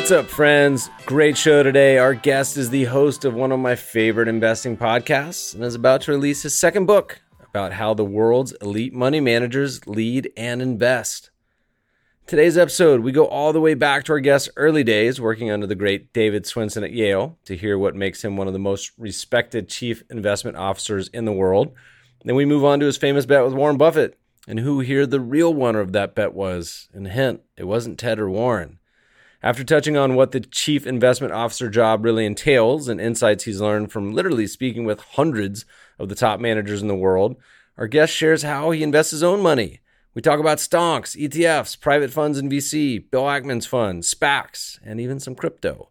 What's up, friends? Great show today. Our guest is the host of one of my favorite investing podcasts and is about to release his second book about how the world's elite money managers lead and invest. Today's episode, we go all the way back to our guest's early days working under the great David Swensen at Yale to hear what makes him one of the most respected chief investment officers in the world. Then we move on to his famous bet with Warren Buffett and who here the real winner of that bet was. And hint, it wasn't Ted or Warren. After touching on what the chief investment officer job really entails and insights he's learned from literally speaking with hundreds of the top managers in the world, our guest shares how he invests his own money we talk about stonks, ETFs, private funds and VC, Bill Ackman's fund, SPACs, and even some crypto.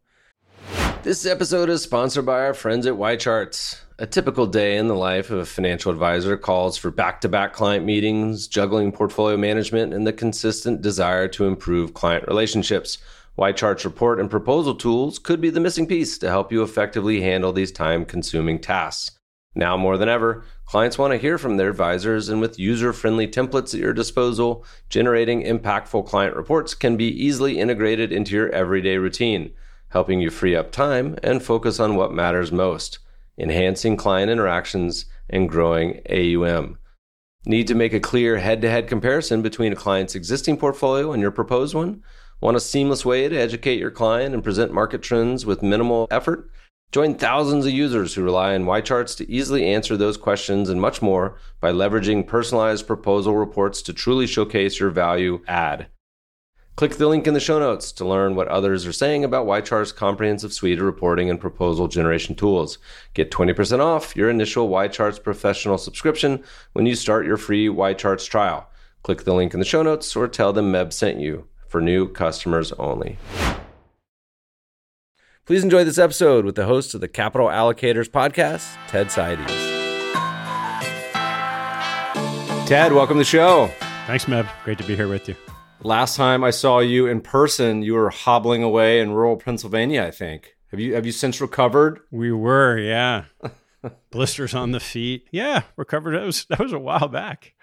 This episode is sponsored by our friends at YCharts. A typical day in the life of a financial advisor calls for back to back client meetings, juggling portfolio management, and the consistent desire to improve client relationships. YCharts report and proposal tools could be the missing piece to help you effectively handle these time consuming tasks. Now more than ever, clients want to hear from their advisors, and with user friendly templates at your disposal, generating impactful client reports can be easily integrated into your everyday routine, helping you free up time and focus on what matters most enhancing client interactions and growing AUM. Need to make a clear head to head comparison between a client's existing portfolio and your proposed one? Want a seamless way to educate your client and present market trends with minimal effort? Join thousands of users who rely on YCharts to easily answer those questions and much more by leveraging personalized proposal reports to truly showcase your value add. Click the link in the show notes to learn what others are saying about YChart's comprehensive suite of reporting and proposal generation tools. Get 20% off your initial YCharts professional subscription when you start your free YCharts trial. Click the link in the show notes or tell them Meb sent you for new customers only. Please enjoy this episode with the host of the Capital Allocators podcast, Ted Seides. Ted, welcome to the show. Thanks, Meb. Great to be here with you. Last time I saw you in person, you were hobbling away in rural Pennsylvania, I think. Have you have you since recovered? We were, yeah. Blisters on the feet. Yeah, recovered. That was that was a while back.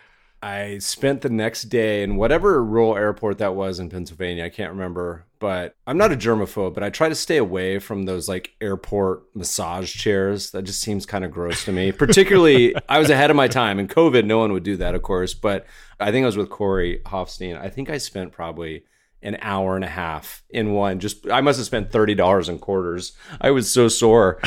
I spent the next day in whatever rural airport that was in Pennsylvania. I can't remember, but I'm not a germaphobe, but I try to stay away from those like airport massage chairs. That just seems kind of gross to me. Particularly, I was ahead of my time. In COVID, no one would do that, of course. But I think I was with Corey Hoffstein. I think I spent probably an hour and a half in one. Just I must have spent thirty dollars in quarters. I was so sore.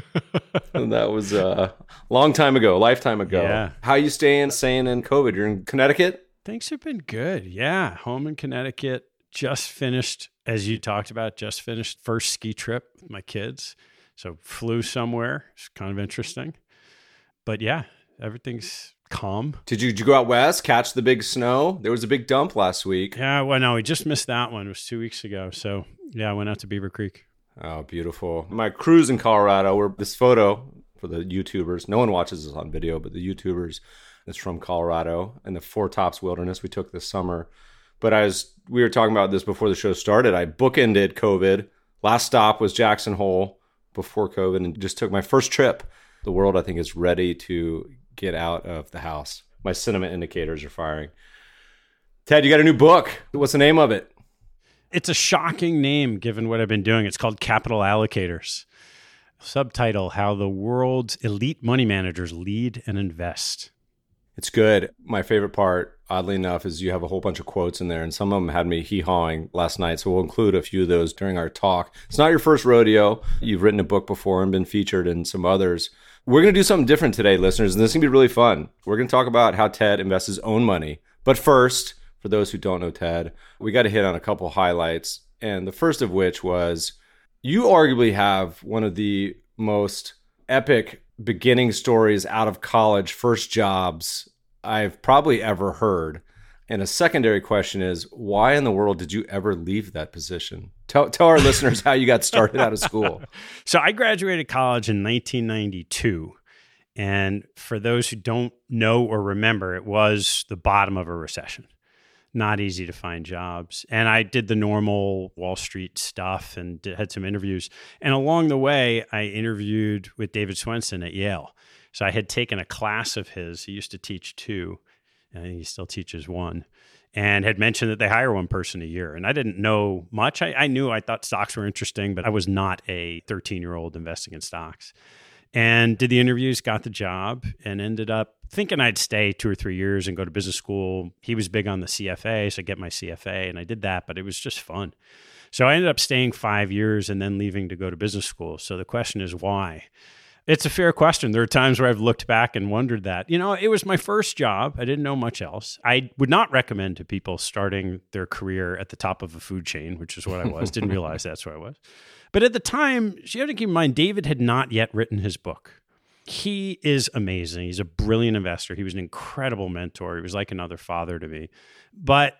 and that was a long time ago, lifetime ago. Yeah. How you staying sane in COVID? You're in Connecticut? Things have been good. Yeah. Home in Connecticut. Just finished, as you talked about, just finished first ski trip with my kids. So flew somewhere. It's kind of interesting. But yeah, everything's calm. Did you, did you go out west, catch the big snow? There was a big dump last week. Yeah, well, no, we just missed that one. It was two weeks ago. So yeah, I went out to Beaver Creek. Oh, beautiful. My cruise in Colorado, where this photo for the YouTubers, no one watches this on video, but the YouTubers is from Colorado and the Flat Tops Wilderness we took this summer. But as we were talking about this before the show started, I bookended COVID. Last stop was Jackson Hole before COVID and just took my first trip. The world, I think, is ready to get out of the house. My sentiment indicators are firing. Ted, you got a new book. What's the name of it? It's a shocking name given what I've been doing. It's called Capital Allocators. Subtitle How the World's Elite Money Managers Lead and Invest. It's good. My favorite part, oddly enough, is you have a whole bunch of quotes in there, and some of them had me hee hawing last night. So we'll include a few of those during our talk. It's not your first rodeo. You've written a book before and been featured in some others. We're going to do something different today, listeners, and this is going to be really fun. We're going to talk about how Ted invests his own money. But first, for those who don't know Ted, we got to hit on a couple highlights. And the first of which was you arguably have one of the most epic beginning stories out of college, first jobs I've probably ever heard. And a secondary question is why in the world did you ever leave that position? Tell, tell our listeners how you got started out of school. So I graduated college in 1992. And for those who don't know or remember, it was the bottom of a recession. Not easy to find jobs. And I did the normal Wall Street stuff and did, had some interviews. And along the way, I interviewed with David Swensen at Yale. So I had taken a class of his. He used to teach two, and he still teaches one and had mentioned that they hire one person a year. And I didn't know much. I, I, knew I thought stocks were interesting, but I was not a 13 year old investing in stocks and did the interviews, got the job, and ended up thinking I'd stay two or three years and go to business school. He was big on the CFA, so I get my CFA, and I did that, but it was just fun. So I ended up staying five years and then leaving to go to business school. So the question is why? It's a fair question. There are times where I've looked back and wondered that. You know, it was my first job. I didn't know much else. I would not recommend to people starting their career at the top of a food chain, which is what I was. didn't realize that's where I was. But at the time, you have to keep in mind, David had not yet written his book. He is amazing. He's a brilliant investor. He was an incredible mentor. He was like another father to me. But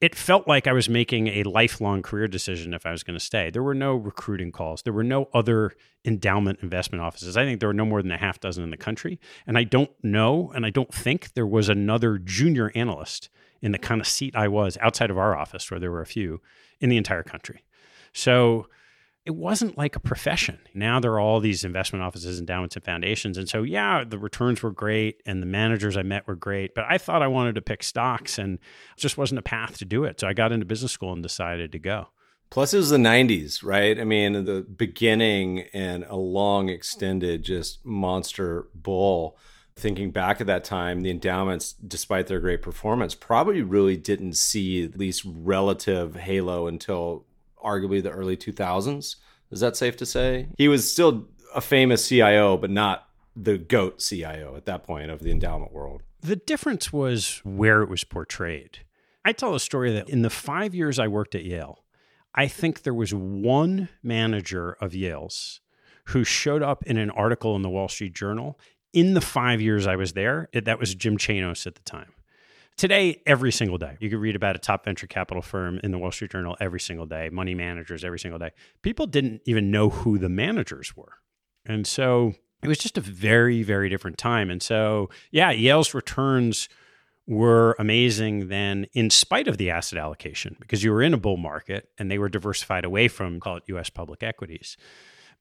it felt like I was making a lifelong career decision if I was going to stay. There were no recruiting calls. There were no other endowment investment offices. I think there were no more than a half dozen in the country. And I don't know, and I don't think there was another junior analyst in the kind of seat I was outside of our office, where there were a few in the entire country. So it wasn't like a profession. Now there are all these investment offices, endowments, and foundations. And so, yeah, the returns were great and the managers I met were great, but I thought I wanted to pick stocks and just wasn't a path to do it. So I got into business school and decided to go. Plus, it was the 90s, right? I mean, the beginning and a long, extended, just monster bull. Thinking back at that time, the endowments, despite their great performance, probably really didn't see at least relative halo until arguably the early 2000s. Is that safe to say? He was still a famous CIO, but not the GOAT CIO at that point of the endowment world. The difference was where it was portrayed. I tell a story that in the five years I worked at Yale, I think there was one manager of Yale's who showed up in an article in the Wall Street Journal in the five years I was there. That was Jim Chanos at the time. Today, every single day, you could read about a top venture capital firm in the Wall Street Journal every single day, money managers every single day. People didn't even know who the managers were. And so it was just a very, very different time. And so, yeah, Yale's returns were amazing then in spite of the asset allocation because you were in a bull market and they were diversified away from call it US public equities.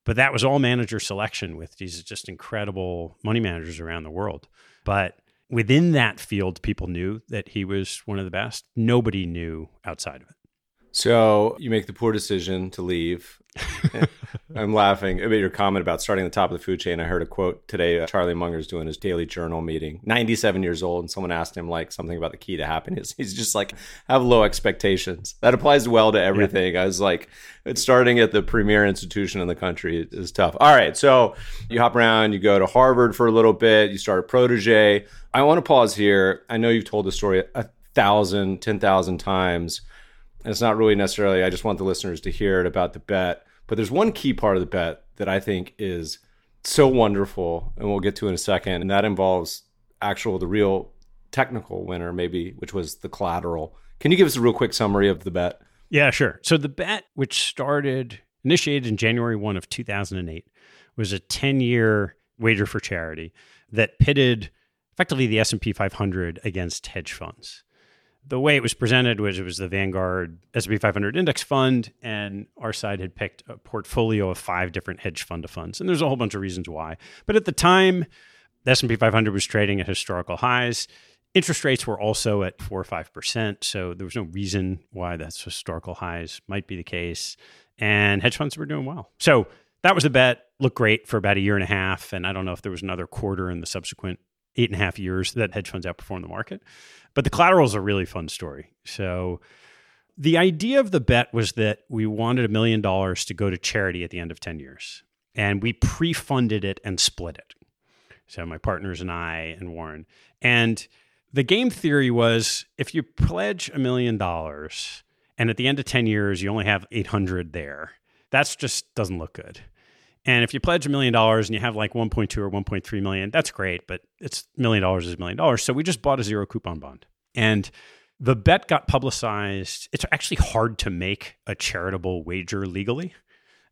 But that was all manager selection with these just incredible money managers around the world. But within that field, people knew that he was one of the best. Nobody knew outside of it. So you make the poor decision to leave. I'm laughing about your comment about starting at the top of the food chain. I heard a quote today. Uh, Charlie Munger's doing his daily journal meeting, 97 years old, and someone asked him like something about the key to happiness. He's just like, have low expectations. That applies well to everything. Yeah. I was like, it's starting at the premier institution in the country is tough. All right, so you hop around, you go to Harvard for a little bit, you start a protege. I want to pause here. I know you've told the story a thousand, ten thousand times it's not really necessarily, I just want the listeners to hear it about the bet. But there's one key part of the bet that I think is so wonderful, and we'll get to in a second. And that involves actual, the real technical winner, maybe, which was the collateral. Can you give us a real quick summary of the bet? Yeah, sure. So the bet, which started, initiated in January 1 of 2008, was a 10 year wager for charity that pitted effectively the S&P 500 against hedge funds the way it was presented was it was the Vanguard S&P 500 index fund, and our side had picked a portfolio of five different hedge fund of funds, and there's a whole bunch of reasons why. But at the time, the S&P 500 was trading at historical highs. Interest rates were also at four or five percent, so there was no reason why that's historical highs might be the case. And hedge funds were doing well, so that was a bet. Looked great for about a year and a half, and I don't know if there was another quarter in the subsequent eight and a half years that hedge funds outperform the market. But the collateral is a really fun story. So the idea of the bet was that we wanted a million dollars to go to charity at the end of 10 years. And we pre funded it and split it. So my partners and I and Warren. And the game theory was if you pledge a million dollars and at the end of 10 years you only have 800 there, that just doesn't look good. And if you pledge a million dollars and you have like 1.2 or 1.3 million, that's great, but it's million dollars is a million dollars. So we just bought a zero coupon bond. And The bet got publicized. It's actually hard to make a charitable wager legally.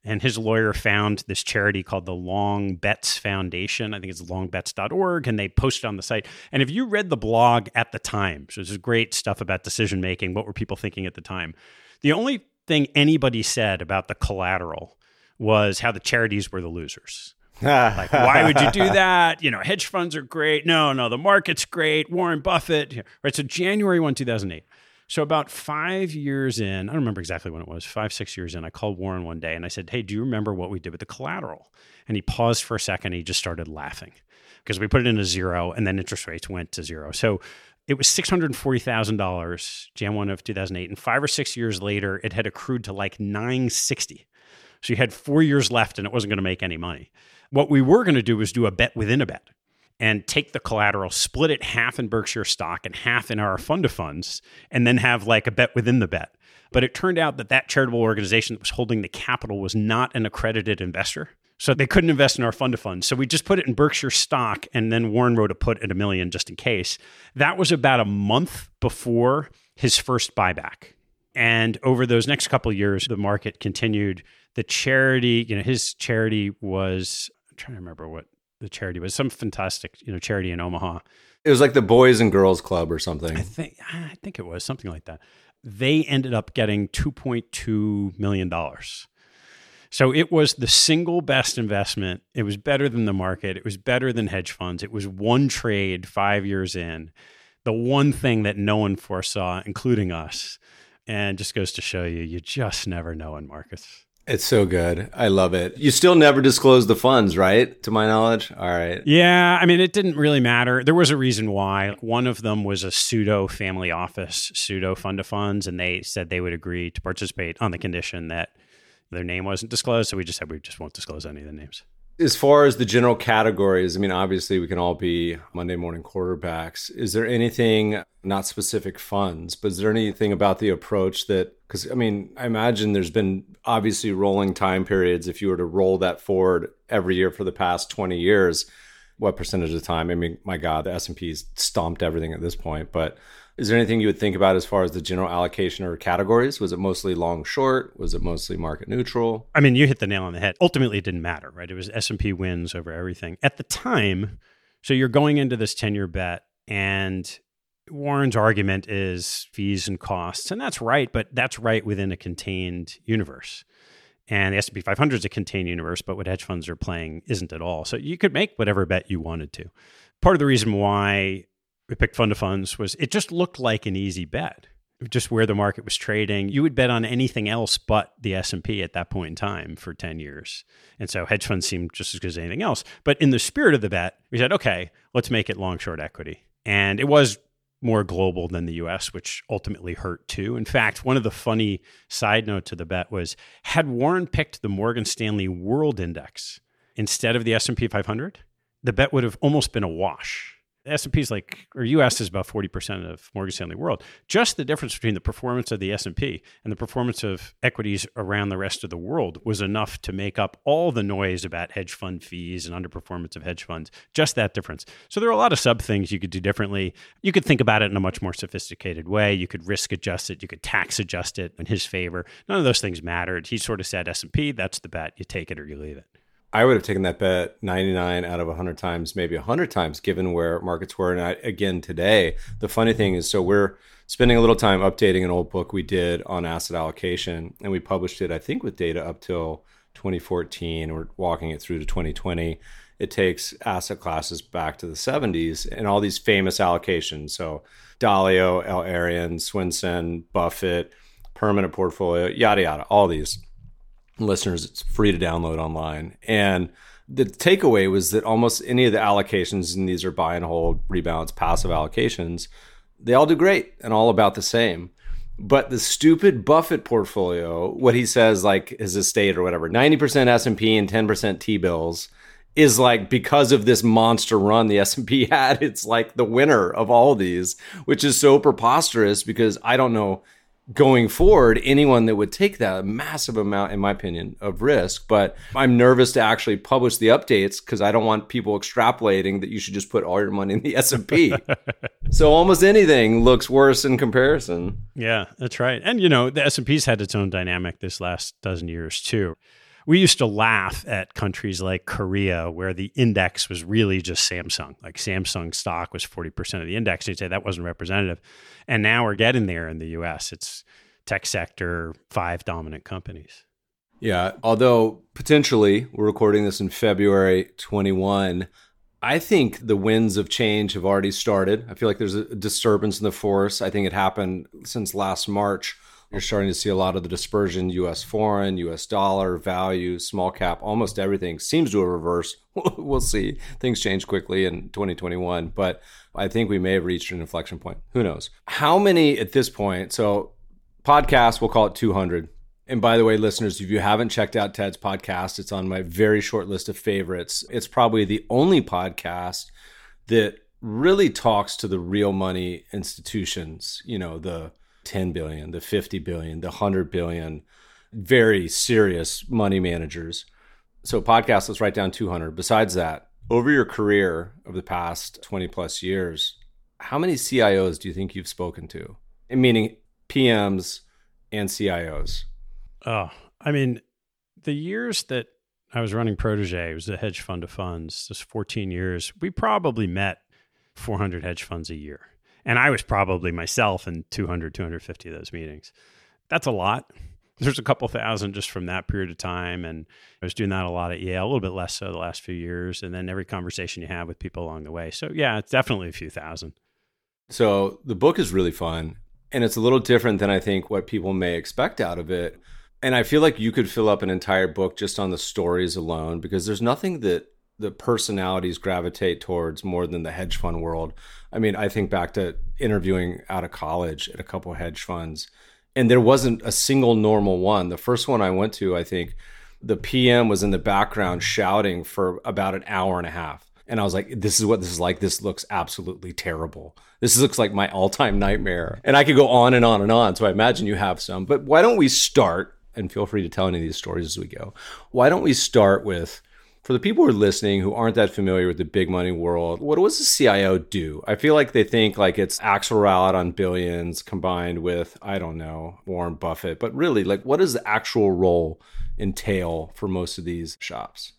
And his lawyer found this charity called the Long Bets Foundation. I think it's longbets.org, and they posted on the site. And if you read the blog at the time, so this is great stuff about decision making, what were people thinking at the time? The only thing anybody said about the collateral was how the charities were the losers. Ah. like, why would you do that? You know, hedge funds are great. No, no, the market's great. Warren Buffett. Right. So January 1, 2008. So about five years in, I don't remember exactly when it was, five, six years in, I called Warren one day and I said, Hey, do you remember what we did with the collateral? And he paused for a second. He just started laughing because we put it in a zero and then interest rates went to zero. So it was $640,000 Jan 1 of 2008. And five or six years later, it had accrued to like 960. So you had four years left and it wasn't going to make any money. What we were going to do was do a bet within a bet and take the collateral, split it half in Berkshire stock and half in our fund of funds, and then have like a bet within the bet. But it turned out that that charitable organization that was holding the capital was not an accredited investor. So they couldn't invest in our fund of funds. So we just put it in Berkshire stock, and then Warren wrote a put at a million just in case. That was about a month before his first buyback. And over those next couple years, the market continued. The charity, you know, his charity was I'm trying to remember what the charity was, some fantastic, you know, charity in Omaha. It was like the Boys and Girls Club or something. I think I think it was something like that. They ended up getting 2.2 million dollars so it was the single best investment. It was better than the market. It was better than hedge funds. It was one trade five years in. The one thing that no one foresaw, including us. And just goes to show you, you just never know in markets. It's so good. I love it. You still never disclosed the funds, right? To my knowledge. All right. Yeah. I mean, it didn't really matter. There was a reason why. One of them was a pseudo family office, pseudo fund of funds, and they said they would agree to participate on the condition that their name wasn't disclosed, so we just said we just won't disclose any of the names. As far as the general categories, I mean, obviously we can all be Monday morning quarterbacks. Is there anything, not specific funds, but is there anything about the approach that, because I mean, I imagine there's been obviously rolling time periods. If you were to roll that forward every year for the past 20 years, what percentage of the time? I mean, my God, the S&P's stomped everything at this point, but is there anything you would think about as far as the general allocation or categories? Was it mostly long short? Was it mostly market neutral? I mean, you hit the nail on the head. Ultimately, it didn't matter, right? It was S&P wins over everything. At the time, so you're going into this 10-year bet and Warren's argument is fees and costs, and that's right, but that's right within a contained universe. And the S&P 500 is a contained universe, but what hedge funds are playing isn't at all. So you could make whatever bet you wanted to. Part of the reason why we picked fund of funds was it just looked like an easy bet just where the market was trading. You would bet on anything else but the s&p at that point in time for 10 years. And so hedge funds seemed just as good as anything else. But in the spirit of the bet we said okay let's make it long short equity. And it was more global than the us which ultimately hurt too. In fact one of the funny side note to the bet was had warren picked the morgan stanley world index instead of the s&p 500 the bet would have almost been a wash S&P is like, or US is about 40% of Morgan Stanley World. Just the difference between the performance of the S&P and the performance of equities around the rest of the world was enough to make up all the noise about hedge fund fees and underperformance of hedge funds. Just that difference. So there are a lot of sub things you could do differently. You could think about it in a much more sophisticated way. You could risk adjust it. You could tax adjust it in his favor. None of those things mattered. He sort of said S&P, that's the bet. You take it or you leave it. I would have taken that bet 99 out of 100 times, maybe 100 times, given where markets were. And I, again, today, the funny thing is, so we're spending a little time updating an old book we did on asset allocation, and we published it, I think, with data up till 2014. We're walking it through to 2020. It takes asset classes back to the 70s and all these famous allocations. So Dalio, El-Erian, Swensen, Buffett, permanent portfolio, yada, yada, all these listeners, it's free to download online. And the takeaway was that almost any of the allocations, and these are buy and hold, rebalance, passive allocations, they all do great and all about the same. But the stupid Buffett portfolio, what he says, like his estate or whatever, 90% S&P and 10% T-bills is like because of this monster run the S&P had, it's like the winner of all these, which is so preposterous because I don't know going forward, anyone that would take that massive amount, in my opinion, of risk. But I'm nervous to actually publish the updates because I don't want people extrapolating that you should just put all your money in the S and P. So almost anything looks worse in comparison. Yeah, that's right. And you know, the S and P's had its own dynamic this last dozen years too. We used to laugh at countries like Korea where the index was really just Samsung. Like Samsung stock was 40% of the index. You'd say that wasn't representative. And now we're getting there in the US. It's tech sector, five dominant companies. Yeah, although potentially we're recording this in February 21, I think the winds of change have already started. I feel like there's a disturbance in the force. I think it happened since last March. You're starting to see a lot of the dispersion US foreign, US dollar, value, small cap, almost everything seems to have reversed. we'll see. Things change quickly in 2021, but I think we may have reached an inflection point. Who knows? How many at this point? So, podcast, we'll call it 200. And by the way, listeners, if you haven't checked out Ted's podcast, it's on my very short list of favorites. It's probably the only podcast that really talks to the real money institutions, you know, the 10 billion, the 50 billion, the 100 billion, very serious money managers. So, podcast, let's write down 200. Besides that, over your career of the past 20 plus years, how many CIOs do you think you've spoken to? Meaning PMs and CIOs. Oh, I mean, the years that I was running Protege, it was a hedge fund of funds, just 14 years, we probably met 400 hedge funds a year. And I was probably myself in 200, 250 of those meetings. That's a lot. There's a couple thousand just from that period of time. And I was doing that a lot at Yale, a little bit less so the last few years. And then every conversation you have with people along the way. So, yeah, it's definitely a few thousand. So the book is really fun. And it's a little different than I think what people may expect out of it. And I feel like you could fill up an entire book just on the stories alone because there's nothing that the personalities gravitate towards more than the hedge fund world. I mean, I think back to interviewing out of college at a couple hedge funds, and there wasn't a single normal one. The first one I went to, I think the PM was in the background shouting for about an hour and a half. And I was like, this is what this is like. This looks absolutely terrible. This looks like my all time nightmare. And I could go on and on and on. So I imagine you have some. But why don't we start? And feel free to tell any of these stories as we go. Why don't we start with for the people who are listening who aren't that familiar with the big money world, what does a CIO do? I feel like they think like it's Axelrod on billions combined with, I don't know, Warren Buffett. But really, like, what does the actual role entail for most of these shops?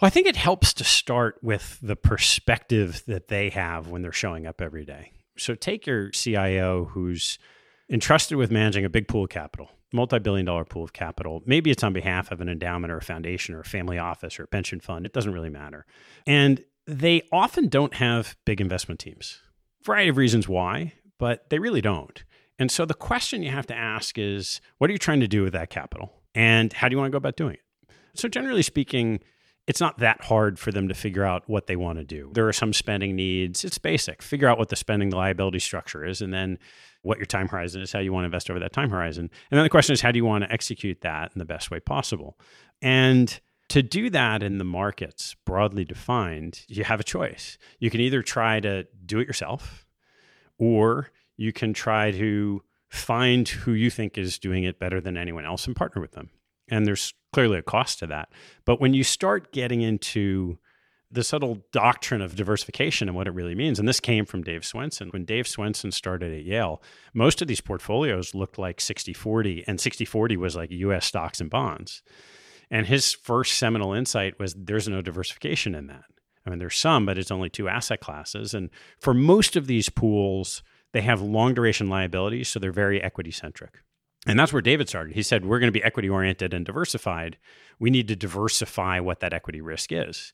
Well, I think it helps to start with the perspective that they have when they're showing up every day. So take your CIO who's entrusted with managing a big pool of capital multi-billion dollar pool of capital. Maybe it's on behalf of an endowment or a foundation or a family office or a pension fund. It doesn't really matter. And they often don't have big investment teams. Variety of reasons why, but they really don't. And so the question you have to ask is what are you trying to do with that capital? And how do you want to go about doing it? So generally speaking, it's not that hard for them to figure out what they want to do. There are some spending needs. It's basic. Figure out what the spending liability structure is and then what your time horizon is, how you want to invest over that time horizon. And then the question is, how do you want to execute that in the best way possible? And to do that in the markets broadly defined, you have a choice. You can either try to do it yourself or you can try to find who you think is doing it better than anyone else and partner with them. And there's clearly a cost to that. But when you start getting into the subtle doctrine of diversification and what it really means, and this came from Dave Swensen. When Dave Swensen started at Yale, most of these portfolios looked like 60 40, and 60 40 was like US stocks and bonds. And his first seminal insight was there's no diversification in that. I mean, there's some, but it's only two asset classes. And for most of these pools, they have long duration liabilities, so they're very equity centric. And that's where David started. He said, We're going to be equity oriented and diversified. We need to diversify what that equity risk is.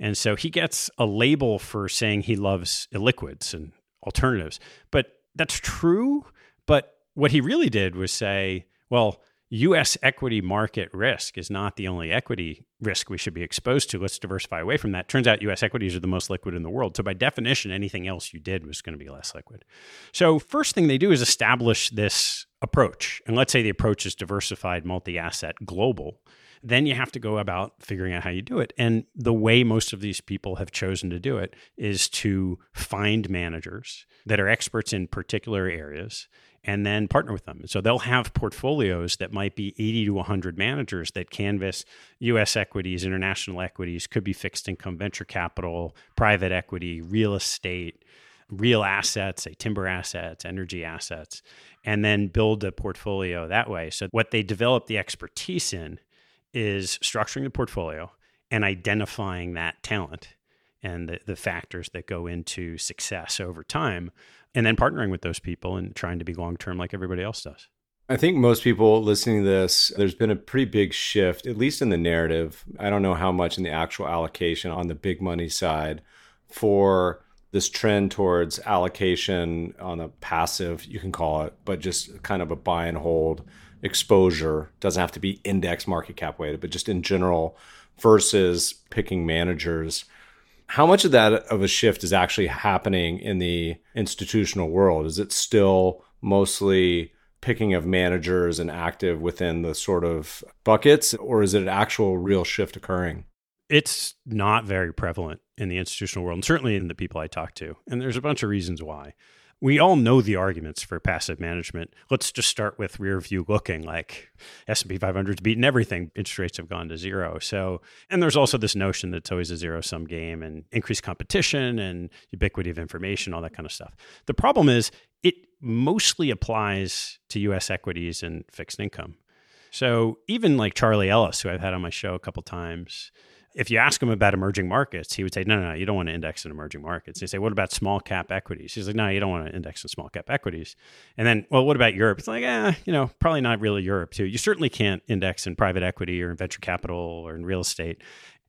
And so he gets a label for saying he loves illiquids and alternatives. But that's true. But what he really did was say, well, US equity market risk is not the only equity risk we should be exposed to. Let's diversify away from that. Turns out US equities are the most liquid in the world. So, by definition, anything else you did was going to be less liquid. So, first thing they do is establish this approach. And let's say the approach is diversified, multi asset, global. Then you have to go about figuring out how you do it. And the way most of these people have chosen to do it is to find managers that are experts in particular areas and then partner with them. So they'll have portfolios that might be 80 to 100 managers that canvas US equities, international equities, could be fixed income, venture capital, private equity, real estate, real assets, say timber assets, energy assets, and then build a portfolio that way. So what they develop the expertise in is structuring the portfolio and identifying that talent and the, the factors that go into success over time and then partnering with those people and trying to be long term like everybody else does. I think most people listening to this, there's been a pretty big shift, at least in the narrative. I don't know how much in the actual allocation on the big money side for this trend towards allocation on a passive, you can call it, but just kind of a buy and hold exposure. Doesn't have to be index market cap weighted, but just in general versus picking managers. How much of that of a shift is actually happening in the institutional world? Is it still mostly picking of managers and active within the sort of buckets, or is it an actual real shift occurring? It's not very prevalent in the institutional world, and certainly in the people I talk to. And there's a bunch of reasons why. We all know the arguments for passive management. Let's just start with rear view looking like S&P 500's beaten everything. Interest rates have gone to zero. So, and there's also this notion that it's always a zero sum game and increased competition and ubiquity of information, all that kind of stuff. The problem is it mostly applies to US equities and fixed income. So, even like Charlie Ellis, who I've had on my show a couple times, if you ask him about emerging markets, he would say, no, no, no, you don't want to index in emerging markets. You say, what about small cap equities? He's like, no, you don't want to index in small cap equities. And then, well, what about Europe? It's like, eh, you know, probably not really Europe too. You certainly can't index in private equity or in venture capital or in real estate.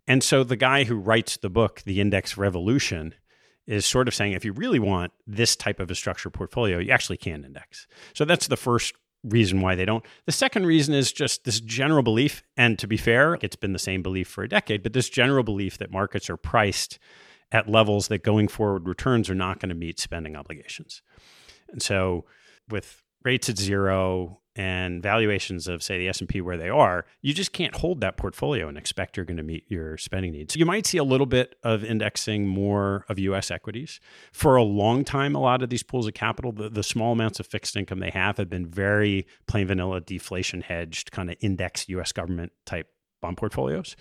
And so the guy who writes the book, The Index Revolution, is sort of saying if you really want this type of a structured portfolio, you actually can index. So that's the first reason why they don't. The second reason is just this general belief, and to be fair, it's been the same belief for a decade, but this general belief that markets are priced at levels that going forward returns are not going to meet spending obligations. And so with rates at zero and valuations of say the S&P where they are, you just can't hold that portfolio and expect you're going to meet your spending needs. You might see a little bit of indexing more of US equities. For a long time a lot of these pools of capital, the, the small amounts of fixed income they have have been very plain vanilla deflation hedged kind of index US government type bond portfolios.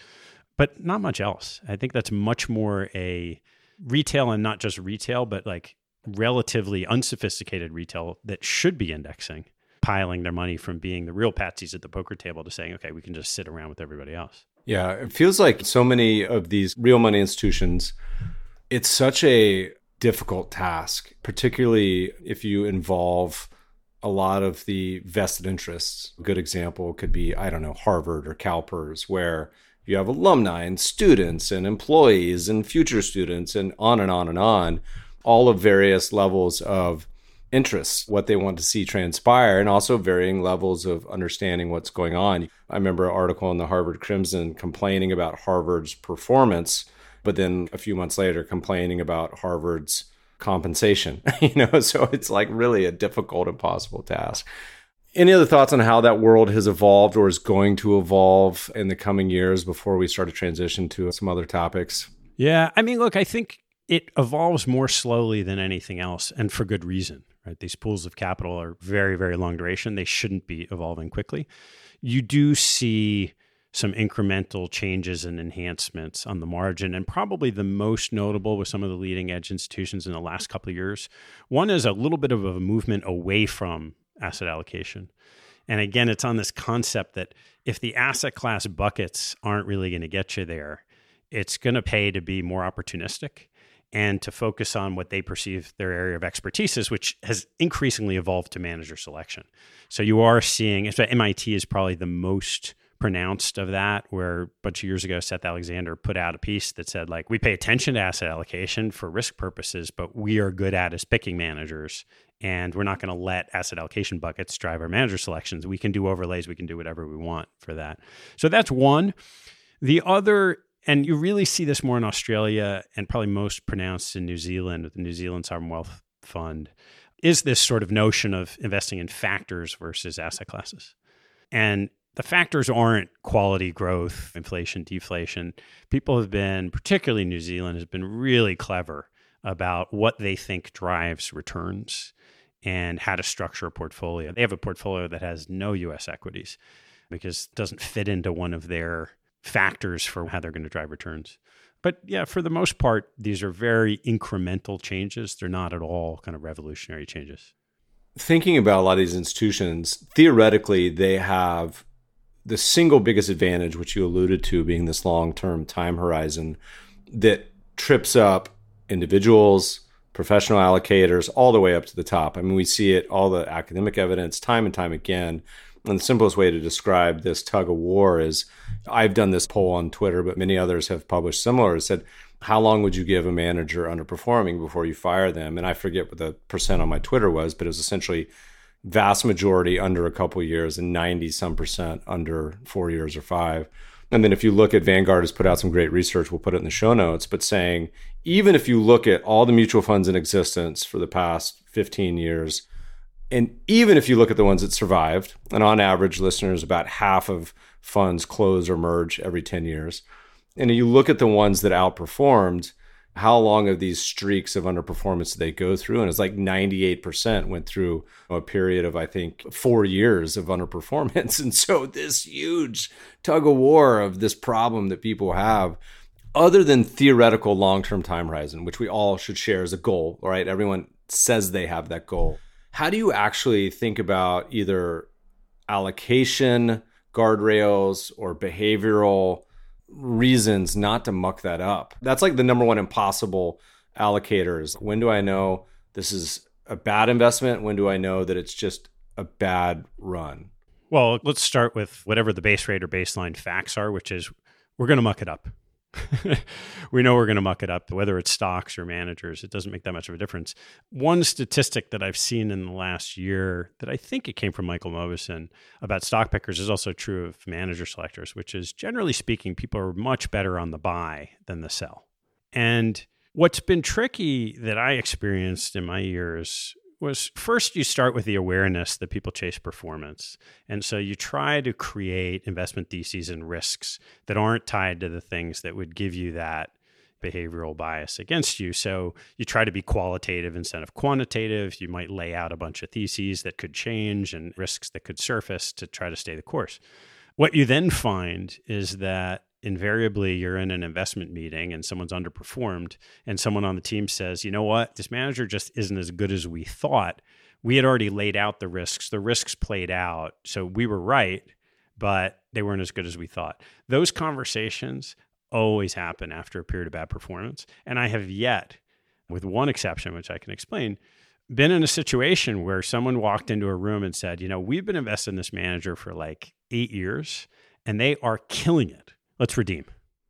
But not much else. I think that's much more a retail and not just retail, but like relatively unsophisticated retail that should be indexing, piling their money from being the real patsies at the poker table to saying, okay, we can just sit around with everybody else. Yeah, it feels like so many of these real money institutions, it's such a difficult task, particularly if you involve a lot of the vested interests. A good example could be, I don't know, Harvard or CalPERS, where you have alumni and students and employees and future students and on and on and on all of various levels of interests, what they want to see transpire, and also varying levels of understanding what's going on. I remember an article in the Harvard Crimson complaining about Harvard's performance, but then a few months later complaining about Harvard's compensation. you know, so it's like really a difficult, impossible task. Any other thoughts on how that world has evolved or is going to evolve in the coming years before we start to transition to some other topics? Yeah, I mean, look, I think it evolves more slowly than anything else and for good reason right? These pools of capital are very very long duration. They shouldn't be evolving quickly. You do see some incremental changes and enhancements on the margin and probably the most notable with some of the leading edge institutions in the last couple of years. One is a little bit of a movement away from asset allocation. And again it's on this concept that if the asset class buckets aren't really going to get you there it's going to pay to be more opportunistic and to focus on what they perceive their area of expertise is, which has increasingly evolved to manager selection. So you are seeing, MIT is probably the most pronounced of that, where a bunch of years ago, Seth Alexander put out a piece that said, like, we pay attention to asset allocation for risk purposes, but we are good at as picking managers. And we're not going to let asset allocation buckets drive our manager selections. We can do overlays, we can do whatever we want for that. So that's one. The other and you really see this more in Australia and probably most pronounced in New Zealand with the New Zealand Sovereign Wealth Fund, is this sort of notion of investing in factors versus asset classes. And the factors aren't quality growth, inflation, deflation. People have been, particularly New Zealand, has been really clever about what they think drives returns and how to structure a portfolio. They have a portfolio that has no US equities because it doesn't fit into one of their factors for how they're going to drive returns. But yeah, for the most part, these are very incremental changes. They're not at all kind of revolutionary changes. Thinking about a lot of these institutions, theoretically, they have the single biggest advantage, which you alluded to, being this long term time horizon that trips up individuals, professional allocators, all the way up to the top. I mean, we see it, all the academic evidence, time and time again. And the simplest way to describe this tug of war is I've done this poll on Twitter, but many others have published similar. It said, How long would you give a manager underperforming before you fire them? And I forget what the percent on my Twitter was, but it was essentially vast majority under a couple years and 90 some percent under four years or five. And then if you look at Vanguard has put out some great research, we'll put it in the show notes, but saying even if you look at all the mutual funds in existence for the past 15 years, and even if you look at the ones that survived, and on average, listeners, about half of funds close or merge every 10 years. And you look at the ones that outperformed, how long of these streaks of underperformance did they go through? And it's like 98% went through a period of, I think, four years of underperformance. And so this huge tug of war of this problem that people have, other than theoretical long term time horizon, which we all should share as a goal, right? Everyone says they have that goal. How do you actually think about either allocation, guardrails, or behavioral? reasons not to muck that up. That's like the number one impossible allocators. When do I know this is a bad investment? When do I know that it's just a bad run? Well, let's start with whatever the base rate or baseline facts are, which is we're going to muck it up. we know we're going to muck it up, whether it's stocks or managers. It doesn't make that much of a difference. One statistic that I've seen in the last year that I think it came from Michael Mauboussin about stock pickers is also true of manager selectors, which is generally speaking, people are much better on the buy than the sell. And what's been tricky that I experienced in my years was first you start with the awareness that people chase performance. And so you try to create investment theses and risks that aren't tied to the things that would give you that behavioral bias against you. So you try to be qualitative instead of quantitative. You might lay out a bunch of theses that could change and risks that could surface to try to stay the course. What you then find is that invariably you're in an investment meeting and someone's underperformed and someone on the team says, "You know what? This manager just isn't as good as we thought." We had already laid out the risks. The risks played out. So we were right, but they weren't as good as we thought. Those conversations always happen after a period of bad performance, and I have yet with one exception which I can explain been in a situation where someone walked into a room and said, "You know, we've been investing in this manager for like 8 years and they are killing it." Let's redeem.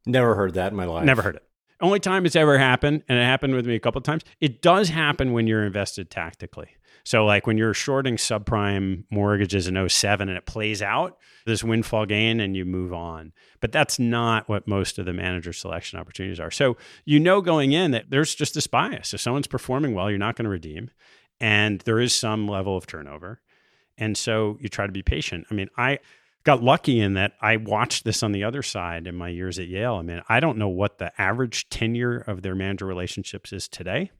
Never heard that in my life. Never heard it. Only time it's ever happened, and it happened with me a couple of times. It does happen when you're invested tactically. So, like when you're shorting subprime mortgages in 07 and it plays out, this windfall gain and you move on. But that's not what most of the manager selection opportunities are. So, you know going in that there's just this bias. If someone's performing well, you're not going to redeem. And there is some level of turnover. And so you try to be patient. I mean, I got lucky in that I watched this on the other side in my years at Yale. I mean, I don't know what the average tenure of their manager relationships is today,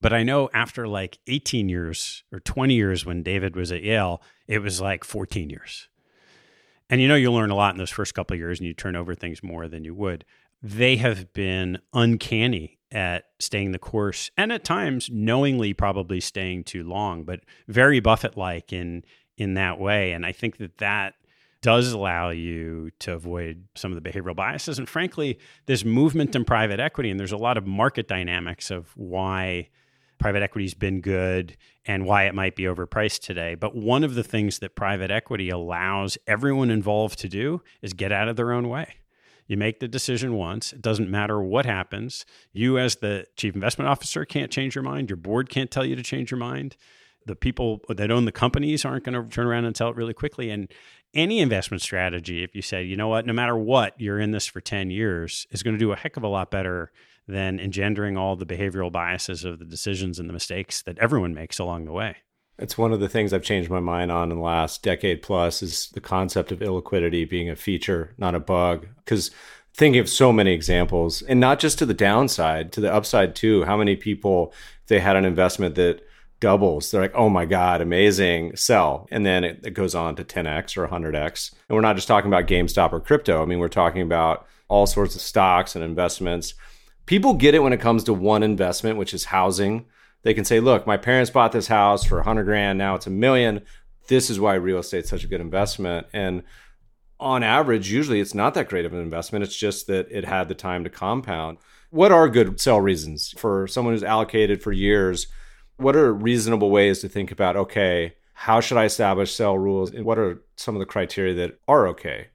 but I know after like 18 years or 20 years when David was at Yale, it was like 14 years. And you know, you learn a lot in those first couple of years and you turn over things more than you would. They have been uncanny at staying the course and at times knowingly probably staying too long, but very Buffett like in in that way. And I think that that does allow you to avoid some of the behavioral biases. And frankly, this movement in private equity, and there's a lot of market dynamics of why private equity's been good and why it might be overpriced today. But one of the things that private equity allows everyone involved to do is get out of their own way. You make the decision once. It doesn't matter what happens. You, as the chief investment officer, can't change your mind. Your board can't tell you to change your mind. The people that own the companies aren't going to turn around and sell it really quickly. And any investment strategy, if you say, you know what, no matter what, you're in this for 10 years, is going to do a heck of a lot better than engendering all the behavioral biases of the decisions and the mistakes that everyone makes along the way. It's one of the things I've changed my mind on in the last decade plus is the concept of illiquidity being a feature, not a bug. Because thinking of so many examples, and not just to the downside, to the upside too. How many people, they had an investment that doubles. They're like, oh my God, amazing, sell. And then it, it goes on to 10x or 100x. And we're not just talking about GameStop or crypto. I mean, we're talking about all sorts of stocks and investments. People get it when it comes to one investment, which is housing. They can say, look, my parents bought this house for 100 grand. Now it's a million. This is why real estate is such a good investment. And on average, usually it's not that great of an investment. It's just that it had the time to compound. What are good sell reasons for someone who's allocated for years? What are reasonable ways to think about, okay, how should I establish sell rules? And what are some of the criteria that are okay?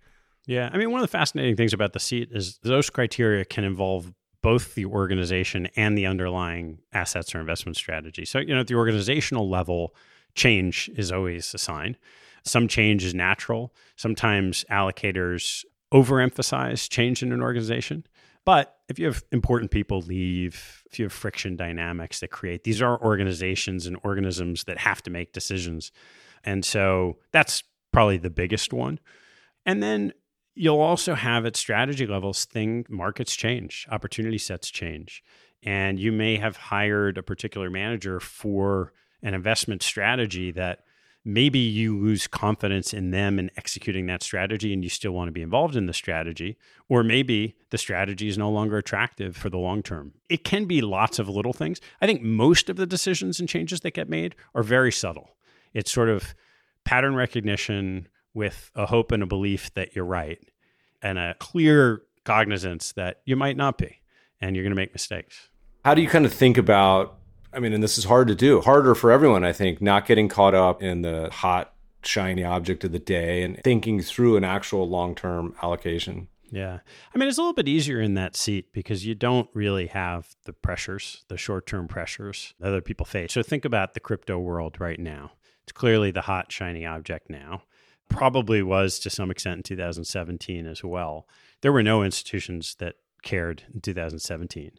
Yeah. I mean, one of the fascinating things about the seat is those criteria can involve both the organization and the underlying assets or investment strategy. So, you know, at the organizational level, change is always a sign. Some change is natural. Sometimes allocators overemphasize change in an organization. But if you have important people leave, if you have friction dynamics that create, these are organizations and organisms that have to make decisions. And so that's probably the biggest one. And then you'll also have at strategy levels thing markets change, opportunity sets change. And you may have hired a particular manager for an investment strategy that maybe you lose confidence in them in executing that strategy and you still want to be involved in the strategy or maybe the strategy is no longer attractive for the long term. It can be lots of little things. I think most of the decisions and changes that get made are very subtle. It's sort of pattern recognition with a hope and a belief that you're right and a clear cognizance that you might not be and you're going to make mistakes. How do you kind of think about I mean, and this is hard to do, harder for everyone, I think, not getting caught up in the hot, shiny object of the day and thinking through an actual long term allocation. Yeah. I mean, it's a little bit easier in that seat because you don't really have the pressures, the short term pressures that other people face. So think about the crypto world right now. It's clearly the hot, shiny object now. Probably was to some extent in 2017 as well. There were no institutions that cared in 2017.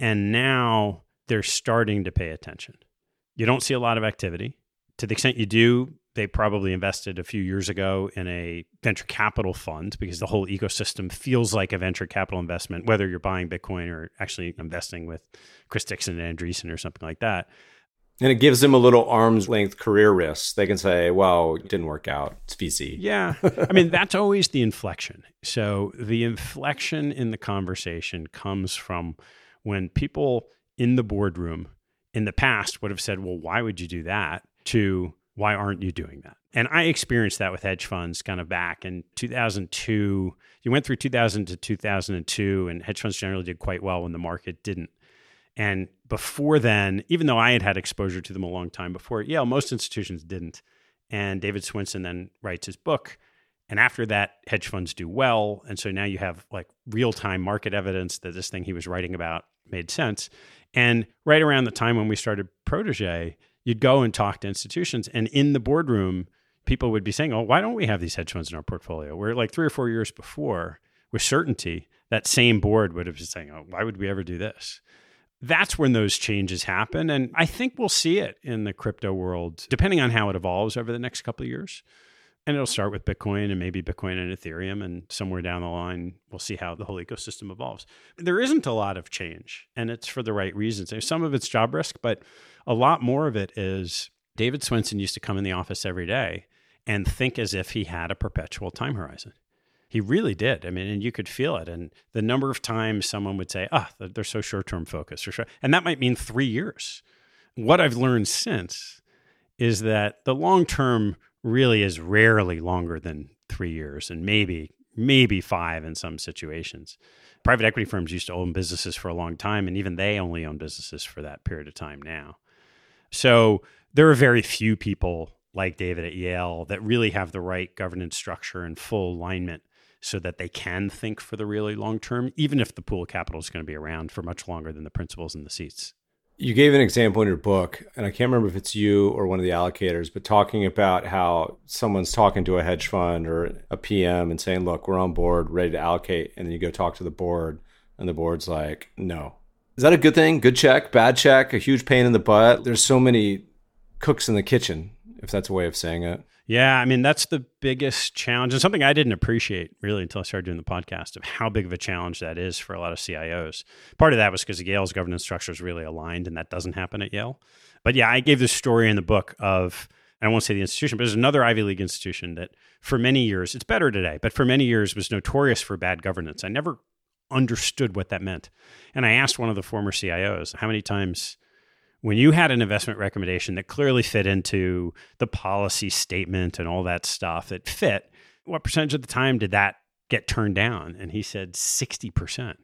And now they're starting to pay attention. You don't see a lot of activity. To the extent you do, they probably invested a few years ago in a venture capital fund because the whole ecosystem feels like a venture capital investment, whether you're buying Bitcoin or actually investing with Chris Dixon and Andreessen or something like that. And it gives them a little arm's length career risk. They can say, well, it didn't work out. It's VC. Yeah. I mean, that's always the inflection. So the inflection in the conversation comes from when people in the boardroom in the past would have said, well, why would you do that? To why aren't you doing that? And I experienced that with hedge funds kind of back in 2002. You went through 2000 to 2002, and hedge funds generally did quite well when the market didn't. And before then, even though I had had exposure to them a long time before, yeah, most institutions didn't. And David Swensen then writes his book. And after that, hedge funds do well. And so now you have like real time market evidence that this thing he was writing about made sense. And right around the time when we started Protege, you'd go and talk to institutions, and in the boardroom, people would be saying, "Oh, why don't we have these hedge funds in our portfolio?" Where like three or four years before, with certainty, that same board would have been saying, "Oh, why would we ever do this?" That's when those changes happen, and I think we'll see it in the crypto world, depending on how it evolves over the next couple of years and it'll start with Bitcoin and maybe Bitcoin and Ethereum, and somewhere down the line, we'll see how the whole ecosystem evolves. There isn't a lot of change, and it's for the right reasons. Some of it's job risk, but a lot more of it is David Swensen used to come in the office every day and think as if he had a perpetual time horizon. He really did. I mean, and you could feel it. And the number of times someone would say, ah, oh, they're so short term focused, or short. and that might mean three years. What I've learned since is that the long term really is rarely longer than three years and maybe maybe five in some situations. Private equity firms used to own businesses for a long time, and even they only own businesses for that period of time now. So there are very few people like David at Yale that really have the right governance structure and full alignment so that they can think for the really long term, even if the pool of capital is going to be around for much longer than the principals and the seats. You gave an example in your book, and I can't remember if it's you or one of the allocators, but talking about how someone's talking to a hedge fund or a PM and saying, Look, we're on board, ready to allocate. And then you go talk to the board, and the board's like, No. Is that a good thing? Good check, bad check, a huge pain in the butt? There's so many cooks in the kitchen, if that's a way of saying it. Yeah, I mean that's the biggest challenge, and something I didn't appreciate really until I started doing the podcast of how big of a challenge that is for a lot of CIOs. Part of that was because Yale's governance structure is really aligned, and that doesn't happen at Yale. But yeah, I gave this story in the book of I won't say the institution, but there's another Ivy League institution that for many years, it's better today, but for many years was notorious for bad governance. I never understood what that meant, and I asked one of the former CIOs how many times when you had an investment recommendation that clearly fit into the policy statement and all that stuff that fit, what percentage of the time did that get turned down? And he said 60%.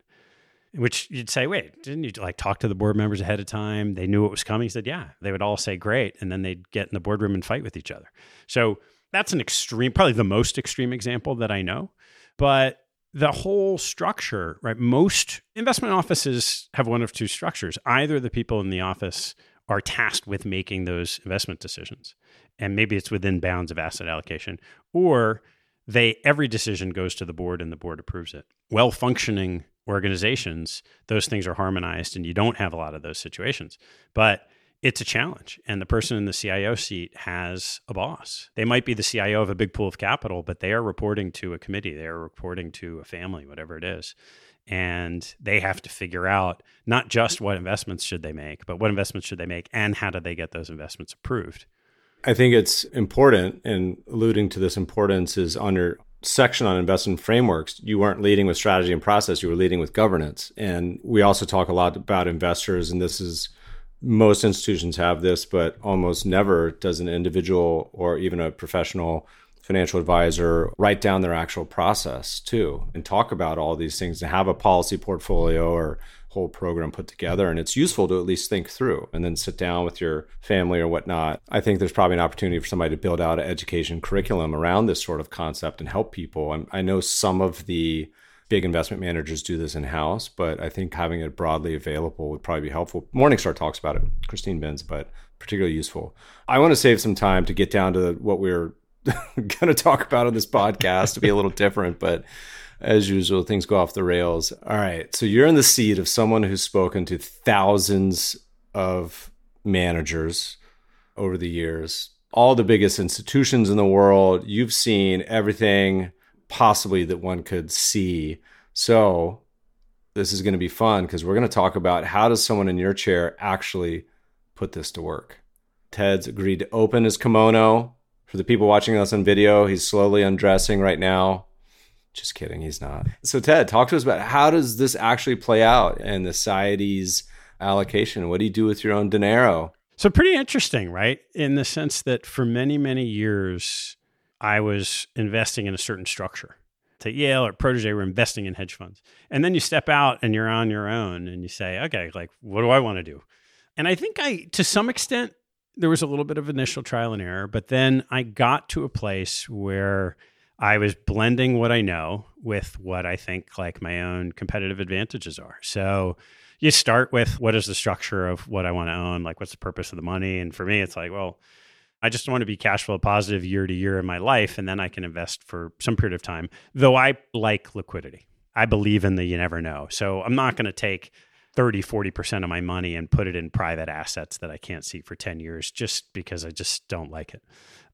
Which you'd say, wait, didn't you like talk to the board members ahead of time? They knew what was coming. He said, yeah. They would all say, great. And then they'd get in the boardroom and fight with each other. So that's an extreme, probably the most extreme example that I know. But the whole structure, right? Most investment offices have one of two structures. Either the people in the office are tasked with making those investment decisions, and maybe it's within bounds of asset allocation, or they every decision goes to the board and the board approves it. Well functioning organizations, those things are harmonized and you don't have a lot of those situations. But it's a challenge. And the person in the CIO seat has a boss. They might be the CIO of a big pool of capital, but they are reporting to a committee, they are reporting to a family, whatever it is. And they have to figure out not just what investments should they make, but what investments should they make and how do they get those investments approved. I think it's important, and alluding to this importance is on your section on investment frameworks, you weren't leading with strategy and process, you were leading with governance. And we also talk a lot about investors, and this is most institutions have this, but almost never does an individual or even a professional financial advisor write down their actual process too and talk about all these things and have a policy portfolio or whole program put together. And it's useful to at least think through and then sit down with your family or whatnot. I think there's probably an opportunity for somebody to build out an education curriculum around this sort of concept and help people. I know some of the big investment managers do this in house, but I think having it broadly available would probably be helpful. Morningstar talks about it, Christine Benz, but particularly useful. I want to save some time to get down to what we're going to talk about on this podcast to be a little different, but as usual, things go off the rails. All right. So you're in the seat of someone who's spoken to thousands of managers over the years, all the biggest institutions in the world. You've seen everything possibly that one could see. So this is going to be fun because we're going to talk about how does someone in your chair actually put this to work. Ted's agreed to open his kimono. For the people watching us on video, he's slowly undressing right now. Just kidding, he's not. So Ted, talk to us about how does this actually play out in the society's allocation? What do you do with your own dinero? So pretty interesting, right? In the sense that for many, many years, I was investing in a certain structure. To Yale or Protege we're investing in hedge funds. And then you step out and you're on your own and you say, okay, like, what do I want to do? And I think I, to some extent, there was a little bit of initial trial and error, but then I got to a place where I was blending what I know with what I think like my own competitive advantages are. So you start with what is the structure of what I want to own? Like, what's the purpose of the money? And for me, it's like, well, I just want to be cash flow positive year to year in my life, and then I can invest for some period of time. Though I like liquidity, I believe in the you never know. So I'm not going to take 30, 40% of my money and put it in private assets that I can't see for 10 years just because I just don't like it.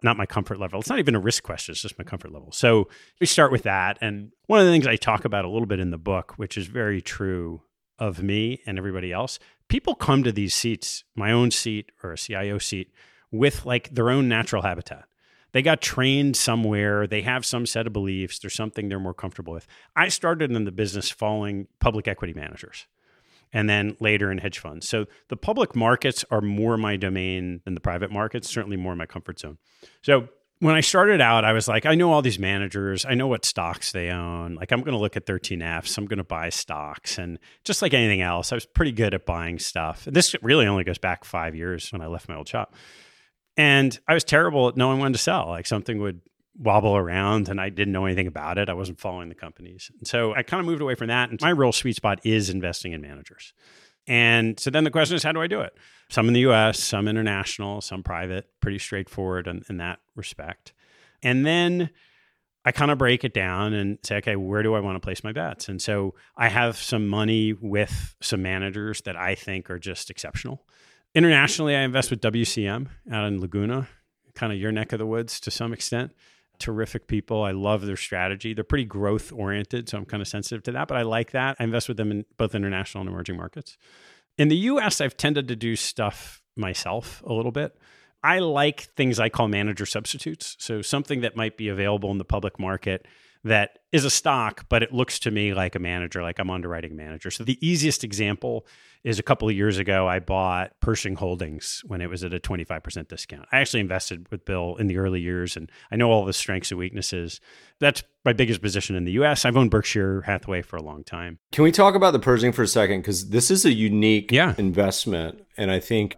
Not my comfort level. It's not even a risk question, it's just my comfort level. So we start with that. And one of the things I talk about a little bit in the book, which is very true of me and everybody else, people come to these seats, my own seat or a CIO seat, with like their own natural habitat. They got trained somewhere. They have some set of beliefs. There's something they're more comfortable with. I started in the business following public equity managers and then later in hedge funds. So the public markets are more my domain than the private markets, certainly more my comfort zone. So when I started out, I was like, I know all these managers. I know what stocks they own. Like, I'm going to look at 13Fs. I'm going to buy stocks. And just like anything else, I was pretty good at buying stuff. And This really only goes back five years when I left my old shop. And I was terrible at knowing when to sell. Like something would wobble around and I didn't know anything about it. I wasn't following the companies. And so I kind of moved away from that. And my real sweet spot is investing in managers. And so then the question is, how do I do it? Some in the US, some international, some private, pretty straightforward in, in that respect. And then I kind of break it down and say, okay, where do I want to place my bets? And so I have some money with some managers that I think are just exceptional. Internationally, I invest with WCM out in Laguna, kind of your neck of the woods to some extent. Terrific people. I love their strategy. They're pretty growth oriented, so I'm kind of sensitive to that, but I like that. I invest with them in both international and emerging markets. In the US, I've tended to do stuff myself a little bit. I like things I call manager substitutes. So something that might be available in the public market that is a stock, but it looks to me like a manager, like I'm underwriting manager. So the easiest example is a couple of years ago, I bought Pershing Holdings when it was at a 25% discount. I actually invested with Bill in the early years and I know all the strengths and weaknesses. That's my biggest position in the US. I've owned Berkshire Hathaway for a long time. Can we talk about the Pershing for a second? Because this is a unique yeah. investment. And I think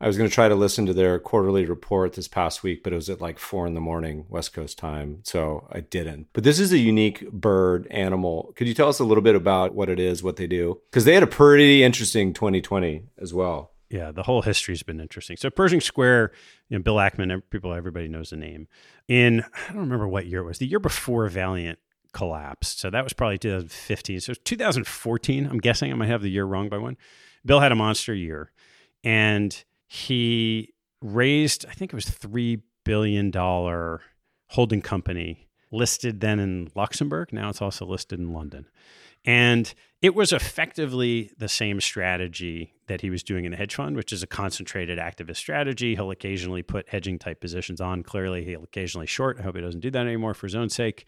I was going to try to listen to their quarterly report this past week, but it was at like four in the morning West Coast time. So I didn't. But this is a unique bird animal. Could you tell us a little bit about what it is, what they do? Because they had a pretty interesting 2020 as well. Yeah, the whole history's been interesting. So Pershing Square, you know, Bill Ackman, people, everybody knows the name. In I don't remember what year it was. The year before Valeant collapsed. So that was probably 2015. So 2014. I'm guessing I might have the year wrong by one. Bill had a monster year, and he raised, I think it was $3 billion holding company listed then in Luxembourg. Now it's also listed in London. And it was effectively the same strategy that he was doing in the hedge fund, which is a concentrated activist strategy. He'll occasionally put hedging type positions on. Clearly, he'll occasionally short. I hope he doesn't do that anymore for his own sake.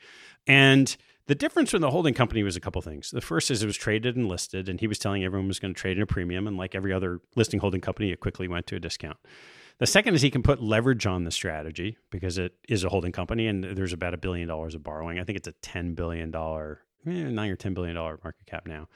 And the difference from the holding company was a couple things. The first is it was traded and listed, and he was telling everyone was going to trade in a premium. And like every other listing holding company, it quickly went to a discount. The second is he can put leverage on the strategy because it is a holding company and there's about a billion dollars of borrowing. I think it's a $10 billion, eh, nine or $10 billion market cap now.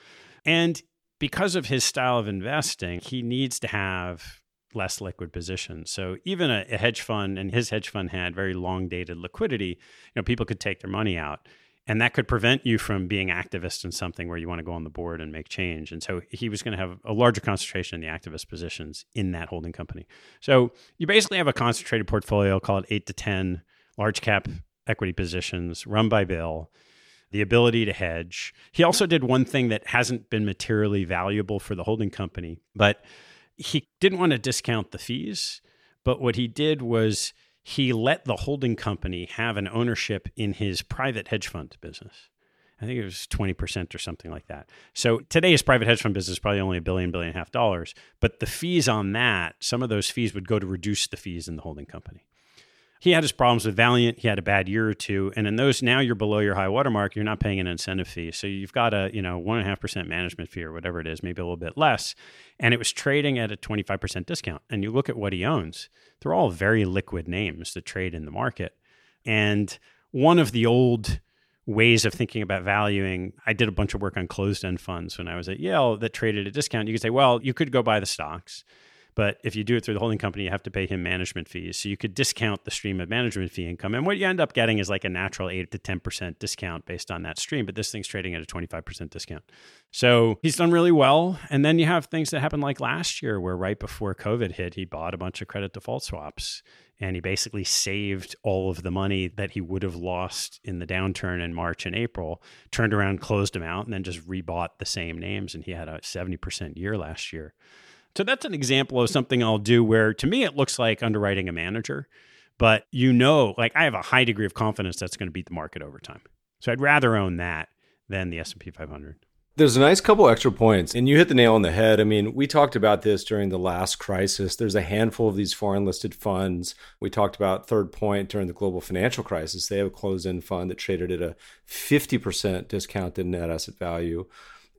And because of his style of investing, he needs to have less liquid positions. So even a, a hedge fund, and his hedge fund had very long dated liquidity, you know, people could take their money out and that could prevent you from being activist in something where you want to go on the board and make change. And so he was going to have a larger concentration in the activist positions in that holding company. So you basically have a concentrated portfolio, call it eight to 10 large cap equity positions run by Bill, the ability to hedge. He also did one thing that hasn't been materially valuable for the holding company, but he didn't want to discount the fees. But what he did was he let the holding company have an ownership in his private hedge fund business. I think it was 20% or something like that. So today's private hedge fund business is probably only a billion, billion and a half dollars. But the fees on that, some of those fees would go to reduce the fees in the holding company he had his problems with Valeant. He had a bad year or two, and in those now you're below your high watermark. You're not paying an incentive fee, so you've got a you know one and a half percent management fee or whatever it is, maybe a little bit less. And it was trading at a 25 percent discount. And you look at what he owns; they're all very liquid names that trade in the market. And one of the old ways of thinking about valuing. I did a bunch of work on closed end funds when I was at Yale that traded at a discount. You could say, well, you could go buy the stocks but if you do it through the holding company, you have to pay him management fees. So you could discount the stream of management fee income. And what you end up getting is like a natural 8 to 10% discount based on that stream. But this thing's trading at a 25% discount. So he's done really well. And then you have things that happened like last year, where right before COVID hit, he bought a bunch of credit default swaps. And he basically saved all of the money that he would have lost in the downturn in March and April, turned around, closed them out, and then just rebought the same names. And he had a 70% year last year. So that's an example of something I'll do where to me it looks like underwriting a manager, but you know, like I have a high degree of confidence that's going to beat the market over time. So I'd rather own that than the S&P 500. There's a nice couple extra points, and you hit the nail on the head. I mean, we talked about this during the last crisis. There's a handful of these foreign listed funds. We talked about Third Point during the global financial crisis. They have a closed end fund that traded at a 50% discounted net asset value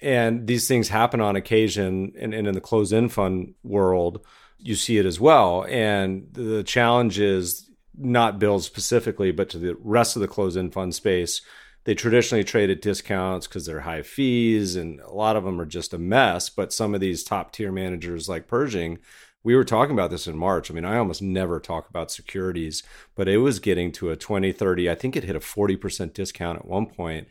and these things happen on occasion and, and in the closed-end fund world you see it as well. And the challenge is not bills specifically but to the rest of the closed-end fund space they traditionally trade at discounts because they're high fees and a lot of them are just a mess. But some of these top tier managers like pershing we were talking about this in march. I mean i almost never talk about securities but it was getting to a 20 30 i think it hit a 40% discount at one point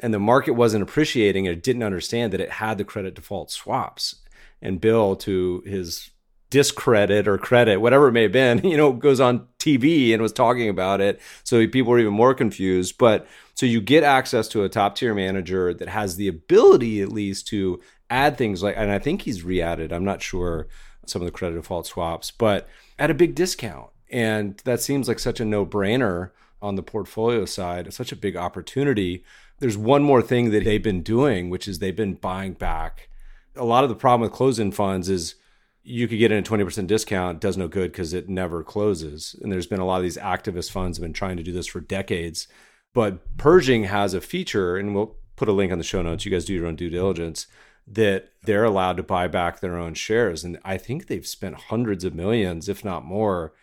and the market wasn't appreciating it didn't understand that it had the credit default swaps. And bill to his discredit or credit whatever it may have been you know goes on tv and was talking about it. So people were even more confused. But so you get access to a top tier manager that has the ability at least to add things like and i think he's re-added i'm not sure some of the credit default swaps but at a big discount. And that seems like such a no brainer on the portfolio side, it's such a big opportunity. There's one more thing that they've been doing, which is they've been buying back. A lot of the problem with closed end funds is you could get in a 20% discount, does no good because it never closes. And there's been a lot of these activist funds have been trying to do this for decades. But Pershing has a feature, and we'll put a link on the show notes. You guys do your own due diligence that they're allowed to buy back their own shares. And I think they've spent hundreds of millions, if not more,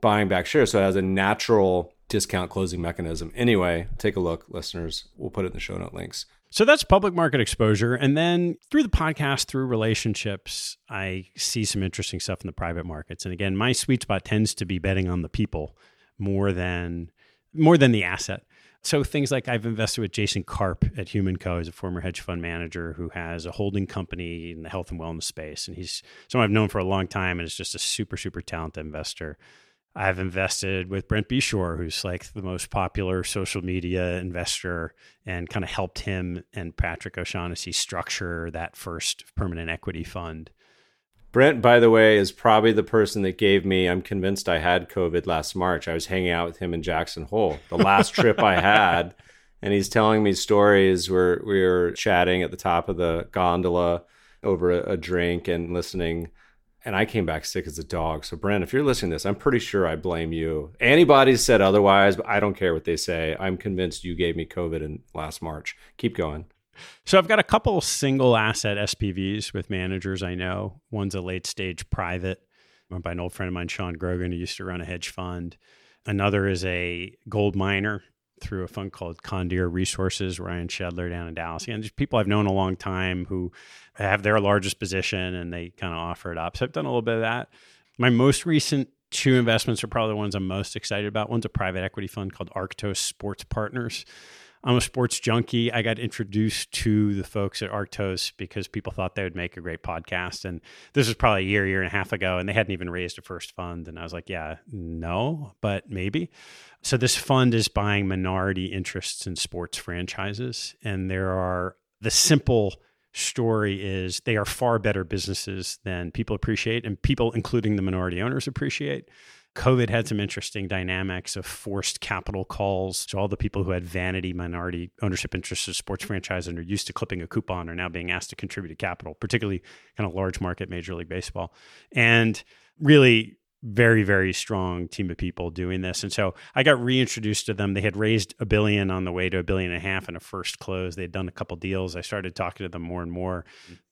buying back shares. So it has a natural discount closing mechanism. Anyway, take a look, listeners. We'll put it in the show note links. So that's public market exposure. And then through the podcast, through relationships, I see some interesting stuff in the private markets. And again, my sweet spot tends to be betting on the people more than more than the asset. So things like I've invested with Jason Karp at HumanCo. He's a former hedge fund manager who has a holding company in the health and wellness space. And he's someone I've known for a long time and is just a super, super talented investor. I've invested with Brent Beshore, who's like the most popular social media investor, and kind of helped him and Patrick O'Shaughnessy structure that first permanent equity fund. Brent, by the way, is probably the person that gave me, I'm convinced I had COVID last March. I was hanging out with him in Jackson Hole, the last trip I had. And he's telling me stories where we were chatting at the top of the gondola over a, a drink and listening and I came back sick as a dog. So, Brent, if you're listening to this, I'm pretty sure I blame you. Antibodies said otherwise, but I don't care what they say. I'm convinced you gave me COVID in last March. Keep going. So, I've got a couple single asset SPVs with managers I know. One's a late stage private by an old friend of mine, Sean Grogan, who used to run a hedge fund. Another is a gold miner through a fund called Condire Resources, Ryan Schedler down in Dallas. And just people I've known a long time who have their largest position and they kind of offer it up. So I've done a little bit of that. My most recent two investments are probably the ones I'm most excited about. One's a private equity fund called Arctos Sports Partners. I'm a sports junkie. I got introduced to the folks at Arctos because people thought they would make a great podcast. And this was probably a year, year and a half ago, and they hadn't even raised a first fund. And I was like, yeah, no, but maybe. So this fund is buying minority interests in sports franchises. And there are the simple story is they are far better businesses than people appreciate and people including the minority owners appreciate COVID had some interesting dynamics of forced capital calls. So all the people who had vanity minority ownership interests in sports franchise and are used to clipping a coupon are now being asked to contribute to capital, particularly kind of large market Major League Baseball. And really very very strong team of people doing this. And so i got reintroduced to them. They had raised a billion on the way to a billion and a half in a first close. They'd done a couple deals. I started talking to them more and more.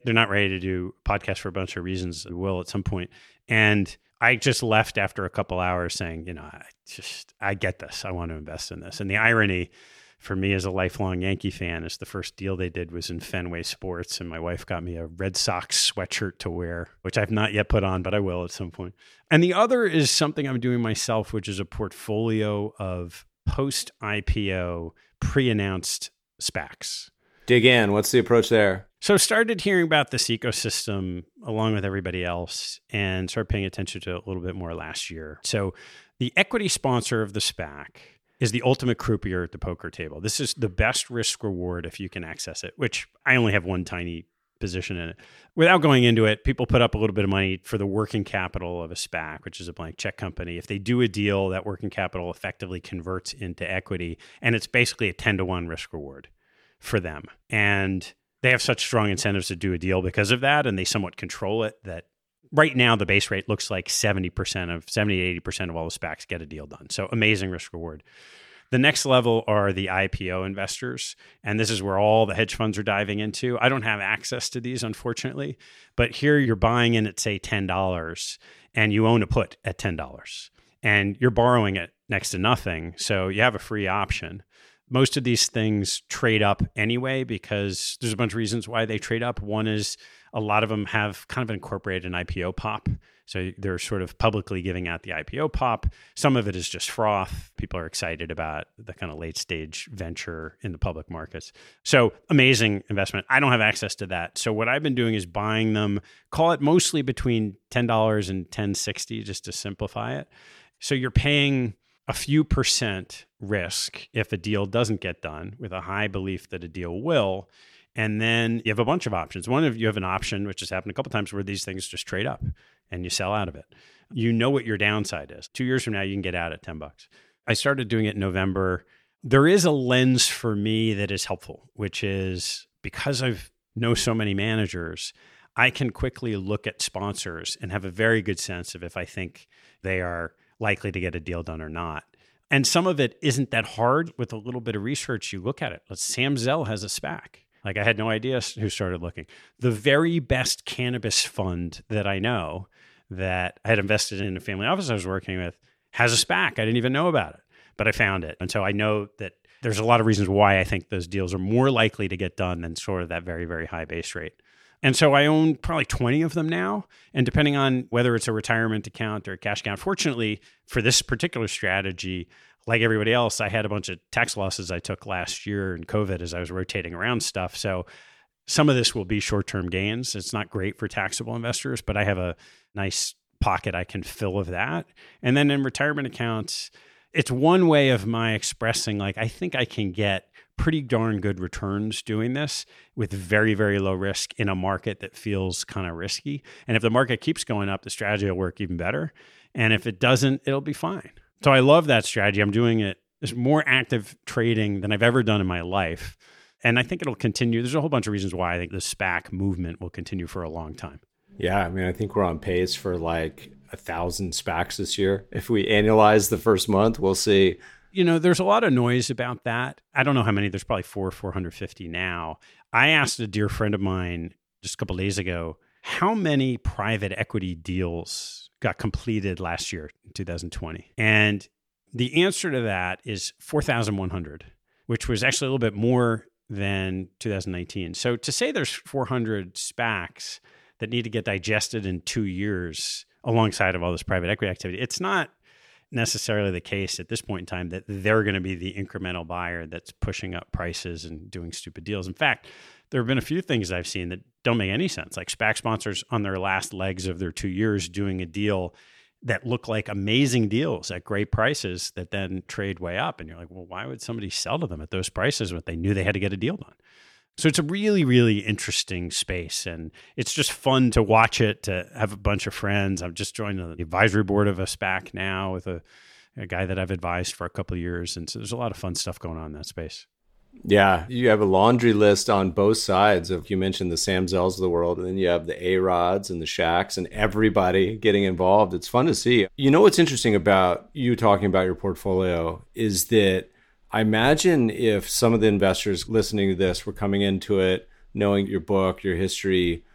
They're not ready to do podcasts for a bunch of reasons. They will at some point. And I just left after a couple hours saying, you know, I just I get this. I want to invest in this. And the irony for me as a lifelong Yankee fan is the first deal they did was in Fenway Sports and my wife got me a Red Sox sweatshirt to wear, which I've not yet put on, but I will at some point. And the other is something I'm doing myself, which is a portfolio of post IPO pre-announced SPACs. Dig in. What's the approach there? So started hearing about this ecosystem along with everybody else and started paying attention to it a little bit more last year. So the equity sponsor of the SPAC is the ultimate croupier at the poker table. This is the best risk reward if you can access it, which I only have one tiny position in it. Without going into it, people put up a little bit of money for the working capital of a SPAC, which is a blank check company. If they do a deal, that working capital effectively converts into equity, and it's basically a 10 to 1 risk reward for them. And they have such strong incentives to do a deal because of that, and they somewhat control it that right now the base rate looks like 70% of 70 80% of all the SPACs get a deal done. So amazing risk reward. The next level are the IPO investors, and this is where all the hedge funds are diving into. I don't have access to these, unfortunately, but here you're buying in at, say, $10, and you own a put at $10, and you're borrowing it next to nothing. So you have a free option most of these things trade up anyway because there's a bunch of reasons why they trade up. One is a lot of them have kind of incorporated an IPO pop. So they're sort of publicly giving out the IPO pop. Some of it is just froth. People are excited about the kind of late stage venture in the public markets. So amazing investment. I don't have access to that. So what I've been doing is buying them, call it mostly between $10 and 1060 just to simplify it. So you're paying a few percent risk if a deal doesn't get done with a high belief that a deal will. And then you have a bunch of options. One of you have an option, which has happened a couple times, where these things just trade up and you sell out of it. you know what your downside is. Two years from now, you can get out at 10 bucks. I started doing it in November. There is a lens for me that is helpful, which is because I've know so many managers, I can quickly look at sponsors and have a very good sense of if I think they are likely to get a deal done or not. And some of it isn't that hard with a little bit of research. You look at it. Sam Zell has a SPAC. Like I had no idea who started looking. The very best cannabis fund that I know that I had invested in a family office I was working with has a SPAC. I didn't even know about it, but I found it. And so I know that there's a lot of reasons why I think those deals are more likely to get done than sort of that very, very high base rate. And so I own probably 20 of them now. And depending on whether it's a retirement account or a cash account, fortunately for this particular strategy, like everybody else, I had a bunch of tax losses I took last year in COVID as I was rotating around stuff. So some of this will be short term gains. It's not great for taxable investors, but I have a nice pocket I can fill of that. And then in retirement accounts, it's one way of my expressing like I think I can get pretty darn good returns doing this with very very low risk in a market that feels kind of risky. And if the market keeps going up, the strategy will work even better. And if it doesn't, it'll be fine. So I love that strategy. I'm doing it. There's more active trading than I've ever done in my life. And I think it'll continue. There's a whole bunch of reasons why I think the SPAC movement will continue for a long time. Yeah, I mean, I think we're on pace for like a thousand SPACs this year. If we annualize the first month, we'll see. You know, there's a lot of noise about that. I don't know how many. There's probably four, 450 now. I asked a dear friend of mine just a couple days ago how many private equity deals got completed last year, 2020, and the answer to that is 4,100, which was actually a little bit more than 2019. So to say there's 400 SPACs that need to get digested in two years alongside of all this private equity activity. It's not necessarily the case at this point in time that they're going to be the incremental buyer that's pushing up prices and doing stupid deals. In fact, there have been a few things I've seen that don't make any sense, like SPAC sponsors on their last legs of their two years doing a deal that look like amazing deals at great prices that then trade way up. And you're like, well, why would somebody sell to them at those prices when they knew they had to get a deal done? So it's a really, really interesting space. And it's just fun to watch it, to have a bunch of friends. I've just joined the advisory board of a SPAC now with a, a guy that I've advised for a couple of years. And so there's a lot of fun stuff going on in that space. Yeah, you have a laundry list on both sides of you mentioned the Sam Zells of the world, and then you have the A Rods and the Shaqs and everybody getting involved. It's fun to see. You know what's interesting about you talking about your portfolio is that I imagine if some of the investors listening to this were coming into it knowing your book, your history,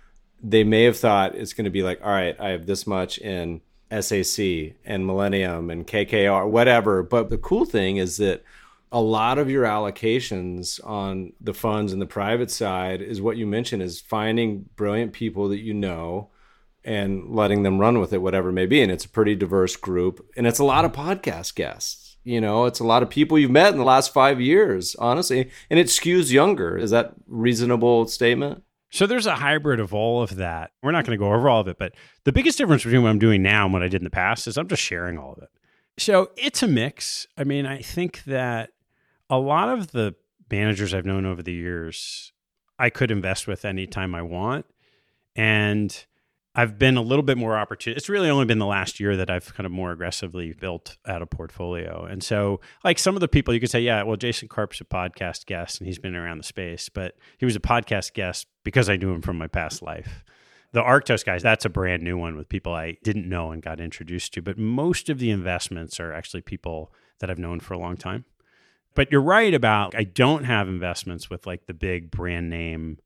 they may have thought it's going to be like, all right, I have this much in SAC and Millennium and KKR, whatever. But the cool thing is that a lot of your allocations on the funds and the private side is what you mentioned is finding brilliant people that you know and letting them run with it, whatever it may be. And it's a pretty diverse group. And it's a lot of podcast guests you know it's a lot of people you've met in the last five years honestly. And it skews younger. Is that reasonable statement? So there's a hybrid of all of that. We're not going to go over all of it but the biggest difference between what i'm doing now and what i did in the past is i'm just sharing all of it. So it's a mix. I mean i think that a lot of the managers i've known over the years i could invest with anytime i want. And I've been a little bit more opportune. It's really only been the last year that I've kind of more aggressively built out a portfolio. And so, like some of the people, you could say, yeah, well, Jason Karp's a podcast guest and he's been around the space, but he was a podcast guest because I knew him from my past life. The Arctos guys, that's a brand new one with people I didn't know and got introduced to. But most of the investments are actually people that I've known for a long time. But you're right about I don't have investments with like the big brand name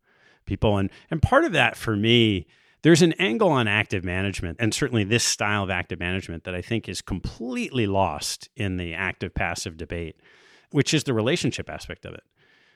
people. And and part of that for me there's an angle on active management, and certainly this style of active management that I think is completely lost in the active passive debate, which is the relationship aspect of it.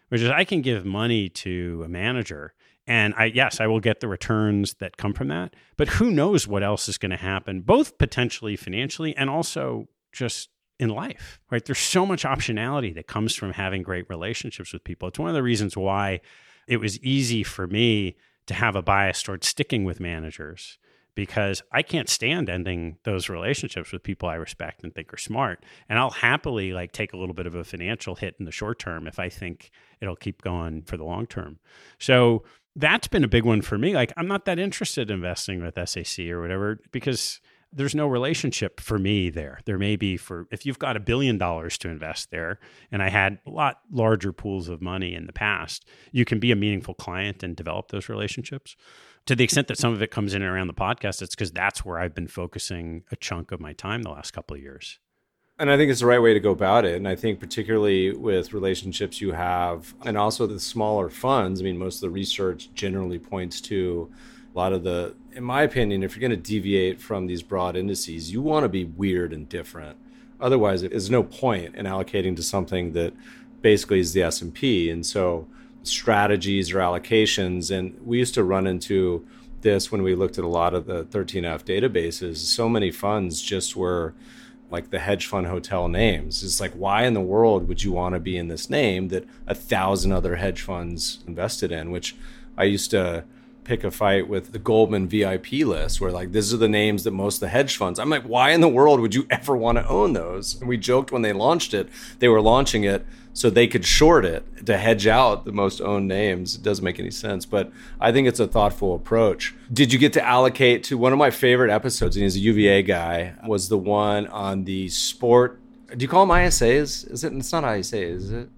Which is I can give money to a manager and I yes, I will get the returns that come from that, but who knows what else is going to happen, both potentially financially and also just in life, right? There's so much optionality that comes from having great relationships with people. It's one of the reasons why it was easy for me to have a bias towards sticking with managers because I can't stand ending those relationships with people I respect and think are smart. And I'll happily like take a little bit of a financial hit in the short term if I think it'll keep going for the long term. So that's been a big one for me. Like I'm not that interested in investing with SAC or whatever because there's no relationship for me there. There may be for if you've got a billion dollars to invest there, and I had a lot larger pools of money in the past, you can be a meaningful client and develop those relationships. To the extent that some of it comes in around the podcast, it's because that's where I've been focusing a chunk of my time the last couple of years. And I think it's the right way to go about it. And I think, particularly with relationships you have, and also the smaller funds, I mean, most of the research generally points to a lot of the, in my opinion, if you're going to deviate from these broad indices, you want to be weird and different. Otherwise, there's no point in allocating to something that basically is the S&P. And so strategies or allocations, and we used to run into this when we looked at a lot of the 13F databases. So many funds just were like the hedge fund hotel names. It's like, why in the world would you want to be in this name that a thousand other hedge funds invested in? Which I used to pick a fight with the Goldman VIP list, where like these are the names that most of the hedge funds. I'm like, why in the world would you ever want to own those? And we joked when they launched it, they were launching it so they could short it to hedge out the most owned names. It doesn't make any sense, but I think it's a thoughtful approach. Did you get to allocate to one of my favorite episodes? And he's a UVA guy. Was the one on the sport? Do you call them ISAs? Is it? It's not ISAs, is it?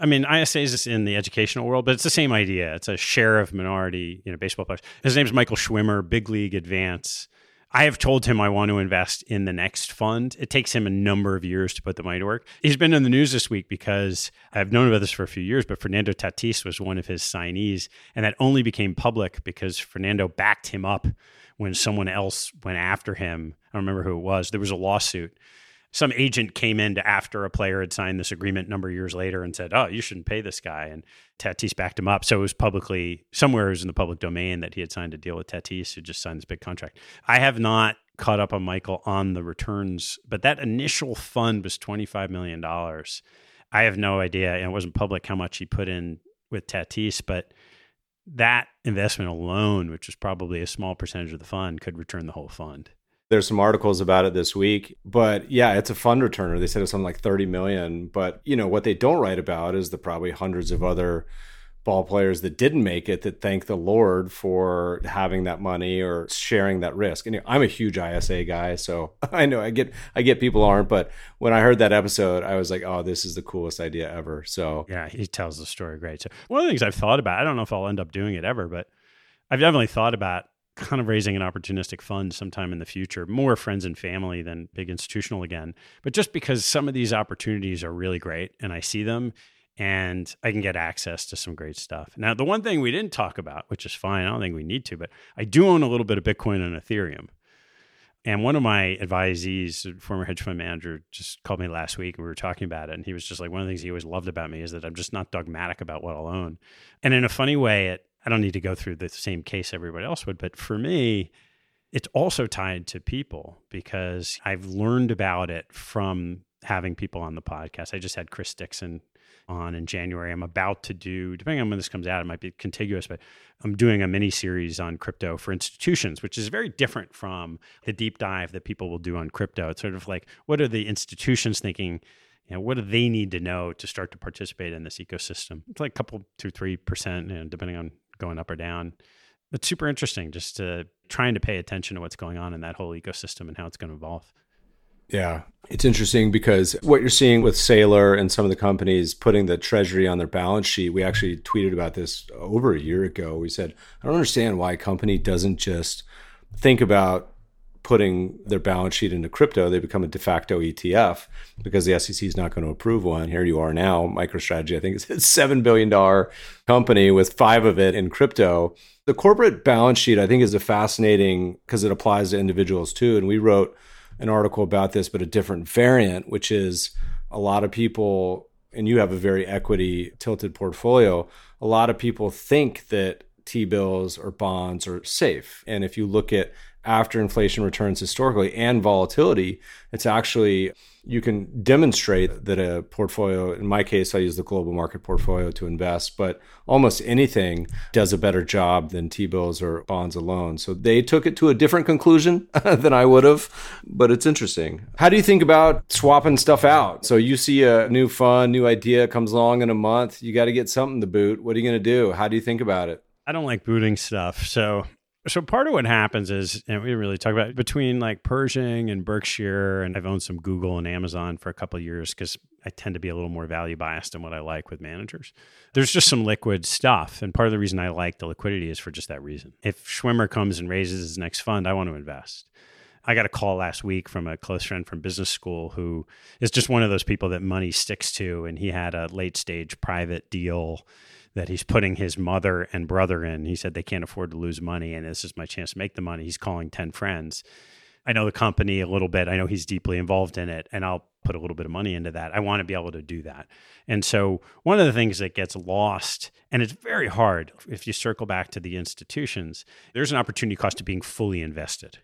I mean, ISAs is in the educational world, but it's the same idea. It's a share of minority, you know, baseball players. His name's Michael Schwimmer, Big League Advance. I have told him I want to invest in the next fund. It takes him a number of years to put the money to work. He's been in the news this week because I've known about this for a few years, but Fernando Tatis was one of his signees. And that only became public because Fernando backed him up when someone else went after him. I don't remember who it was. There was a lawsuit some agent came in to after a player had signed this agreement a number of years later and said, "Oh, you shouldn't pay this guy," and Tatis backed him up. So it was publicly somewhere it was in the public domain that he had signed a deal with Tatis, who just signed this big contract. I have not caught up on Michael on the returns, but that initial fund was twenty five million dollars. I have no idea, and it wasn't public how much he put in with Tatis, but that investment alone, which was probably a small percentage of the fund, could return the whole fund. There's some articles about it this week, but yeah, it's a fund returner. They said it's something like 30 million, but you know what they don't write about is the probably hundreds of other ball players that didn't make it that thank the Lord for having that money or sharing that risk. And I'm a huge ISA guy, so I know I get I get people aren't, but when I heard that episode, I was like, oh, this is the coolest idea ever. So yeah, he tells the story great. So one of the things I've thought about, I don't know if I'll end up doing it ever, but I've definitely thought about kind of raising an opportunistic fund sometime in the future, more friends and family than big institutional again. But just because some of these opportunities are really great and I see them and I can get access to some great stuff. Now, the one thing we didn't talk about, which is fine, I don't think we need to, but I do own a little bit of Bitcoin and Ethereum. And one of my advisees, former hedge fund manager, just called me last week and we were talking about it. And he was just like, one of the things he always loved about me is that I'm just not dogmatic about what I'll own. And in a funny way, it I don't need to go through the same case everybody else would, but for me, it's also tied to people because I've learned about it from having people on the podcast. I just had Chris Dixon on in January. I'm about to do, depending on when this comes out, it might be contiguous, but I'm doing a mini series on crypto for institutions, which is very different from the deep dive that people will do on crypto. It's sort of like, what are the institutions thinking? You know, what do they need to know to start to participate in this ecosystem? It's like a couple, two, three percent, you know, depending on going up or down. It's super interesting just to trying to pay attention to what's going on in that whole ecosystem and how it's going to evolve. Yeah, it's interesting because what you're seeing with Saylor and some of the companies putting the treasury on their balance sheet, we actually tweeted about this over a year ago. We said, I don't understand why a company doesn't just think about putting their balance sheet into crypto, they become a de facto ETF because the SEC is not going to approve one. Here you are now, MicroStrategy, I think it's a $7 billion company with five of it in crypto. The corporate balance sheet, I think, is a fascinating because it applies to individuals too. And we wrote an article about this, but a different variant, which is a lot of people, and you have a very equity tilted portfolio, a lot of people think that T bills or bonds are safe. And if you look at after inflation returns historically and volatility, it's actually you can demonstrate that a portfolio, in my case, I use the global market portfolio to invest, but almost anything does a better job than T bills or bonds alone. So they took it to a different conclusion than I would have, but it's interesting. How do you think about swapping stuff out? So you see a new fund, new idea comes along in a month, you got to get something to boot. What are you going to do? How do you think about it? I don't like booting stuff. So So part of what happens is, and we didn't really talk about it, between like Pershing and Berkshire, and I've owned some Google and Amazon for a couple years because I tend to be a little more value biased in what I like with managers. There's just some liquid stuff, and part of the reason I like the liquidity is for just that reason. If Schwimmer comes and raises his next fund, I want to invest. I got a call last week from a close friend from business school who is just one of those people that money sticks to, and he had a late stage private deal that he's putting his mother and brother in. He said they can't afford to lose money, and this is my chance to make the money. He's calling 10 friends. I know the company a little bit. I know he's deeply involved in it, and I'll put a little bit of money into that. I want to be able to do that. And so, one of the things that gets lost, and it's very hard if you circle back to the institutions, there's an opportunity cost to being fully invested,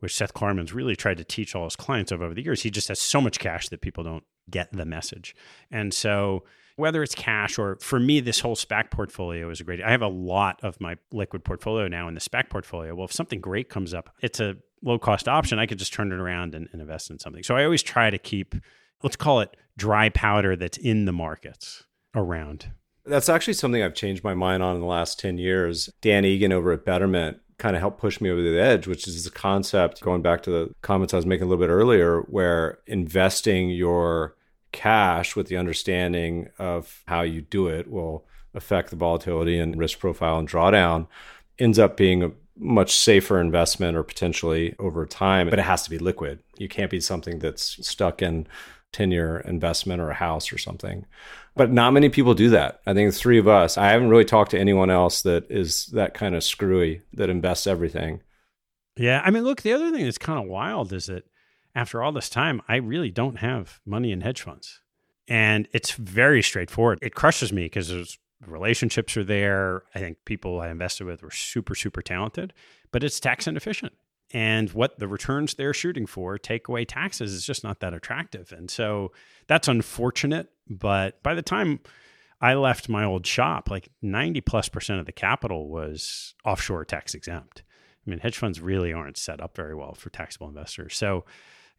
which Seth Klarman's really tried to teach all his clients over the years. He just has so much cash that people don't get the message. And so, whether it's cash or for me, this whole SPAC portfolio is a great. I have a lot of my liquid portfolio now in the SPAC portfolio. Well, if something great comes up, it's a low cost option. I could just turn it around and, and invest in something. So I always try to keep, let's call it dry powder that's in the markets around. That's actually something I've changed my mind on in the last 10 years. Dan Egan over at Betterment kind of helped push me over the edge, which is a concept going back to the comments I was making a little bit earlier, where investing your cash with the understanding of how you do it will affect the volatility and risk profile and drawdown ends up being a much safer investment or potentially over time, but it has to be liquid. You can't be something that's stuck in 10 year investment or a house or something. But not many people do that. I think the three of us, I haven't really talked to anyone else that is that kind of screwy that invests everything. Yeah. I mean, look, the other thing that's kind of wild is that after all this time, I really don't have money in hedge funds. And it's very straightforward. It crushes me because there's relationships are there. I think people I invested with were super, super talented, but it's tax inefficient. And what the returns they're shooting for, take away taxes, is just not that attractive. And so that's unfortunate. But by the time I left my old shop, like 90 plus percent of the capital was offshore tax exempt. I mean, hedge funds really aren't set up very well for taxable investors. So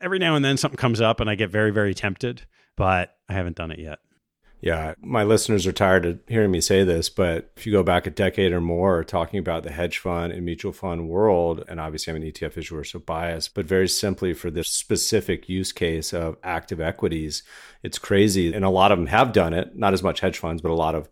every now and then something comes up and I get very, very tempted, but I haven't done it yet. Yeah, my listeners are tired of hearing me say this, but if you go back a decade or more talking about the hedge fund and mutual fund world, and obviously I'm an ETF issuer, so biased, but very simply for this specific use case of active equities, it's crazy. And a lot of them have done it, not as much hedge funds, but a lot of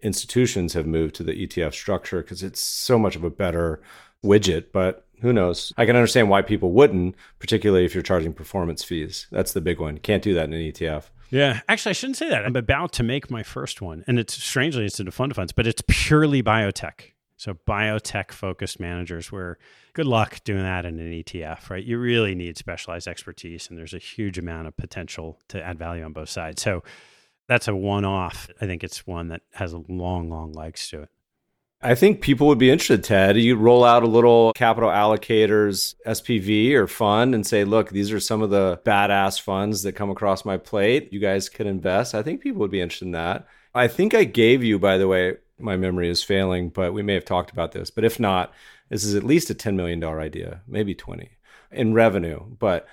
institutions have moved to the ETF structure because it's so much of a better widget. But who knows? I can understand why people wouldn't, particularly if you're charging performance fees. That's the big one. Can't do that in an ETF. Yeah, actually, I shouldn't say that. I'm about to make my first one, and it's strangely it's in a fund of funds, but it's purely biotech. So biotech focused managers. Where good luck doing that in an ETF, right? You really need specialized expertise, and there's a huge amount of potential to add value on both sides. So that's a one off. I think it's one that has a long, long legs to it. I think people would be interested, Ted. You roll out a little capital allocators SPV or fund and say, look, these are some of the badass funds that come across my plate. You guys can invest. I think people would be interested in that. I think I gave you, by the way, my memory is failing, but we may have talked about this. But if not, this is at least a $10 million idea, maybe 20 in revenue. But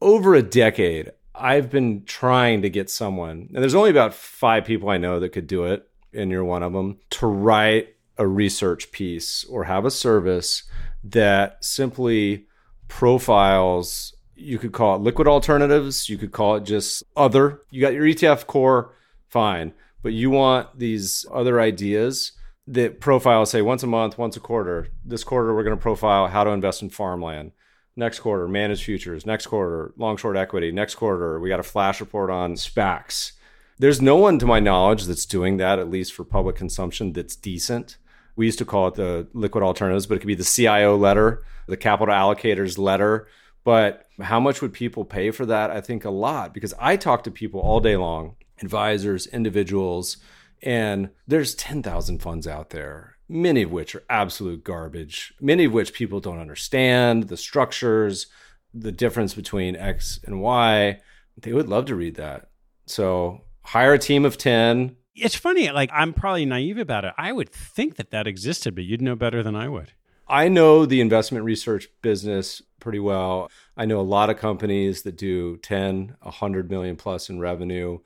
over a decade, I've been trying to get someone, and there's only about five people I know that could do it, and you're one of them, to write a research piece or have a service that simply profiles you could call it liquid alternatives you could call it just other. You got your ETF core fine. But you want these other ideas that profile say once a month once a quarter. This quarter we're going to profile how to invest in farmland. Next quarter managed futures. Next quarter long short equity. Next quarter we got a flash report on SPACs. There's no one to my knowledge that's doing that at least for public consumption that's decent we used to call it the liquid alternatives, but it could be the CIO letter, the capital allocators letter. But how much would people pay for that? I think a lot because I talk to people all day long, advisors, individuals, and there's 10,000 funds out there, many of which are absolute garbage, many of which people don't understand the structures, the difference between X and Y. They would love to read that. So hire a team of 10, it's funny. Like I'm probably naive about it. I would think that that existed, but you'd know better than I would. I know the investment research business pretty well. I know a lot of companies that do 10, 100 million plus in revenue.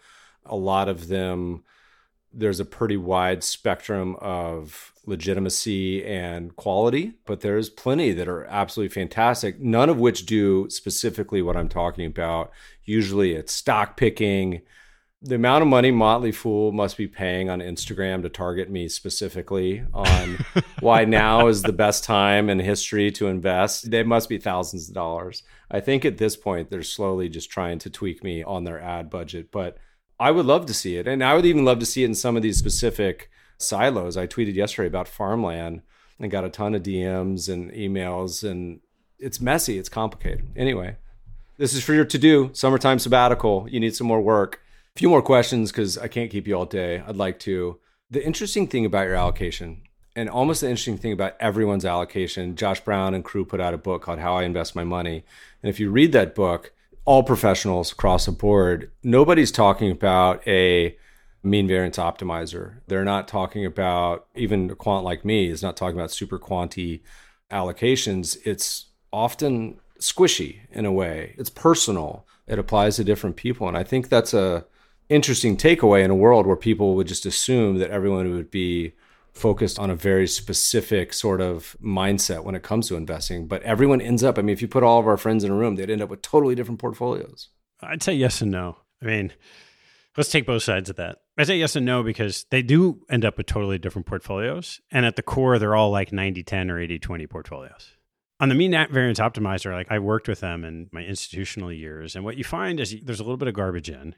A lot of them there's a pretty wide spectrum of legitimacy and quality, but there's plenty that are absolutely fantastic, none of which do specifically what I'm talking about. Usually it's stock picking. The amount of money Motley Fool must be paying on Instagram to target me specifically on why now is the best time in history to invest. They must be thousands of dollars. I think at this point, they're slowly just trying to tweak me on their ad budget, but I would love to see it. And I would even love to see it in some of these specific silos. I tweeted yesterday about farmland and got a ton of DMs and emails, and it's messy, it's complicated. Anyway, this is for your to do summertime sabbatical. You need some more work. Few more questions because I can't keep you all day. I'd like to. The interesting thing about your allocation, and almost the interesting thing about everyone's allocation, Josh Brown and crew put out a book called How I Invest My Money. And if you read that book, all professionals across the board, nobody's talking about a mean variance optimizer. They're not talking about even a quant like me is not talking about super quanti allocations. It's often squishy in a way. It's personal. It applies to different people, and I think that's a interesting takeaway in a world where people would just assume that everyone would be focused on a very specific sort of mindset when it comes to investing. But everyone ends up, I mean, if you put all of our friends in a room, they'd end up with totally different portfolios. I'd say yes and no. I mean, let's take both sides of that. I say yes and no because they do end up with totally different portfolios. And at the core, they're all like 90 10 or 80 20 portfolios. On the mean variance optimizer, like I worked with them in my institutional years. And what you find is there's a little bit of garbage in,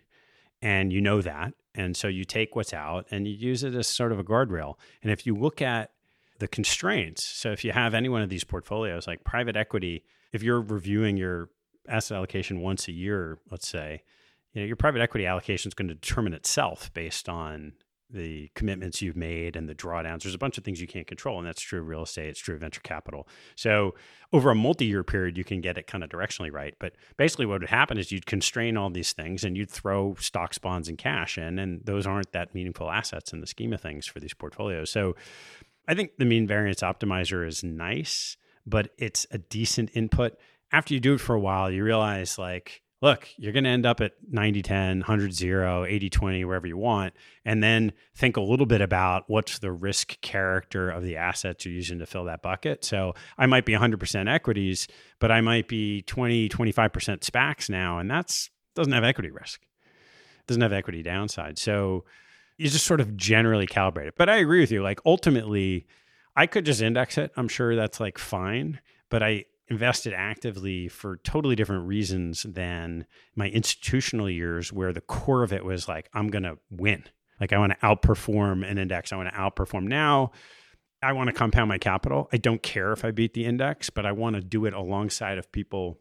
and you know that. And so you take what's out and you use it as sort of a guardrail. And if you look at the constraints, so if you have any one of these portfolios, like private equity, if you're reviewing your asset allocation once a year, let's say, you know, your private equity allocation is going to determine itself based on the commitments you've made and the drawdowns. There's a bunch of things you can't control, and that's true of real estate. It's true of venture capital. So over a multi-year period, you can get it kind of directionally right. But basically, what would happen is you'd constrain all these things, and you'd throw stocks, bonds, and cash in, and those aren't that meaningful assets in the scheme of things for these portfolios. So I think the mean variance optimizer is nice, but it's a decent input. After you do it for a while, you realize like look, you're going to end up at 90 10, 100 0, 80 20, wherever you want. And then think a little bit about what's the risk character of the assets you're using to fill that bucket. So I might be 100% equities, but I might be 20, 25% SPACs now. And that's doesn't have equity risk, doesn't have equity downside. So you just sort of generally calibrate it. But I agree with you. Like ultimately, I could just index it. I'm sure that's like fine. But I, invested actively for totally different reasons than my institutional years where the core of it was like i'm going to win. Like i want to outperform an index. I want to outperform. Now i want to compound my capital. I don't care if i beat the index but i want to do it alongside of people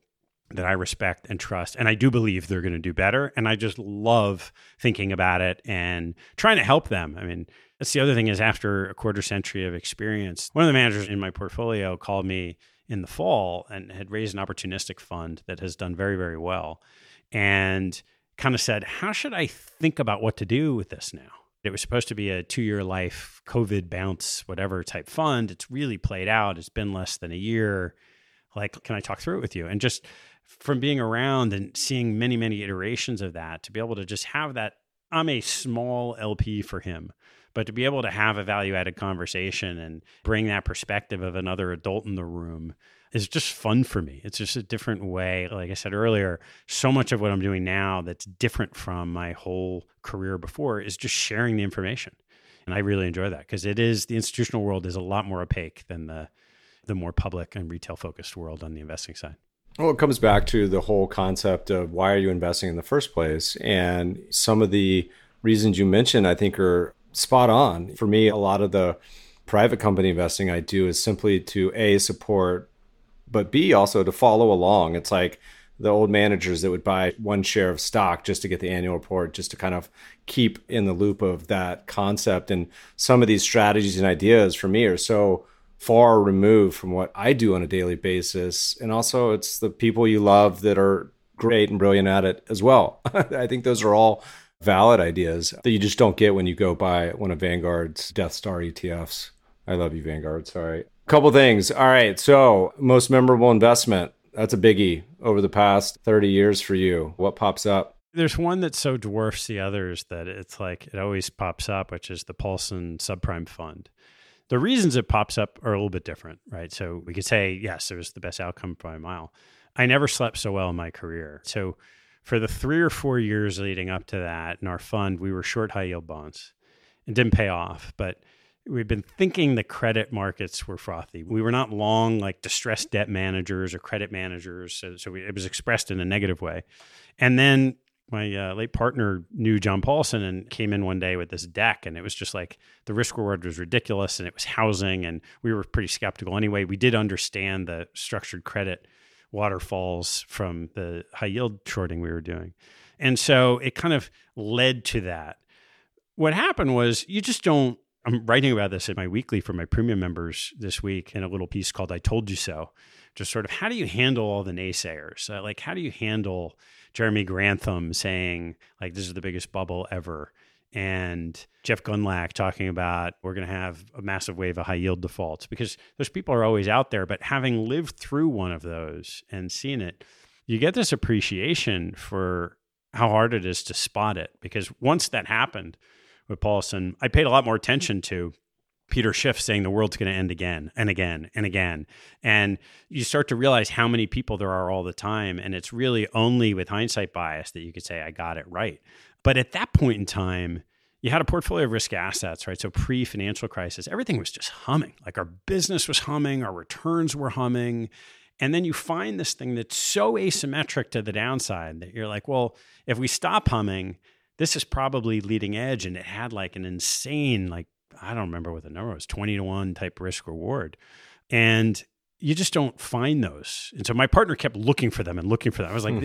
that i respect and trust. And i do believe they're going to do better. And i just love thinking about it and trying to help them. I mean that's the other thing is after a quarter century of experience one of the managers in my portfolio called me in the fall and had raised an opportunistic fund that has done very, very well. And kind of said, How should I think about what to do with this now? It was supposed to be a two year life, COVID bounce, whatever type fund. It's really played out. It's been less than a year. Like, can I talk through it with you? And just from being around and seeing many, many iterations of that, to be able to just have that, I'm a small LP for him but to be able to have a value added conversation and bring that perspective of another adult in the room is just fun for me. It's just a different way. Like I said earlier, so much of what I'm doing now that's different from my whole career before is just sharing the information. And I really enjoy that because it is the institutional world is a lot more opaque than the the more public and retail focused world on the investing side. Well, it comes back to the whole concept of why are you investing in the first place? And some of the reasons you mentioned, I think, are spot on. For me, a lot of the private company investing I do is simply to A, support, but B, also to follow along. It's like the old managers that would buy one share of stock just to get the annual report, just to kind of keep in the loop of that concept. And some of these strategies and ideas for me are so far removed from what I do on a daily basis. And also, it's the people you love that are great and brilliant at it as well. I think those are all valid ideas that you just don't get when you go buy one of Vanguard's Death Star ETFs. I love you, Vanguard. Sorry. Couple things. All right. So, most memorable investment. That's a biggie over the past 30 years for you. What pops up? There's one that so dwarfs the others that it's like it always pops up, which is the Paulson Subprime Fund. The reasons it pops up are a little bit different, right? So we could say, yes, it was the best outcome by a mile. I never slept so well in my career. So for the three or four years leading up to that in our fund, we were short high yield bonds. It didn't pay off, but we've been thinking the credit markets were frothy. We were not long like distressed debt managers or credit managers. So, so we, it was expressed in a negative way. And then my uh, late partner knew John Paulson and came in one day with this deck, and it was just like the risk reward was ridiculous, and it was housing, and we were pretty skeptical anyway. We did understand the structured credit waterfalls from the high yield shorting we were doing, and so it kind of led to that. What happened was you just don't. I'm writing about this in my weekly for my premium members this week in a little piece called "I Told You So." Just sort of how do you handle all the naysayers? Uh, like how do you handle Jeremy Grantham saying like this is the biggest bubble ever, and Jeff Gundlach talking about we're going to have a massive wave of high yield defaults because those people are always out there. But having lived through one of those and seen it, you get this appreciation for how hard it is to spot it. Because once that happened with Paulson, I paid a lot more attention to Peter Schiff saying the world's going to end again and again and again. And you start to realize how many people there are all the time. And it's really only with hindsight bias that you could say, I got it right. But at that point in time, you had a portfolio of risk assets, right? So pre financial crisis, everything was just humming. Like our business was humming, our returns were humming. And then you find this thing that's so asymmetric to the downside that you're like, well, if we stop humming, this is probably leading edge. And it had like an insane, like I don't remember what the number was, 20 to 1 type risk reward. And you just don't find those. And so my partner kept looking for them and looking for them. I was like,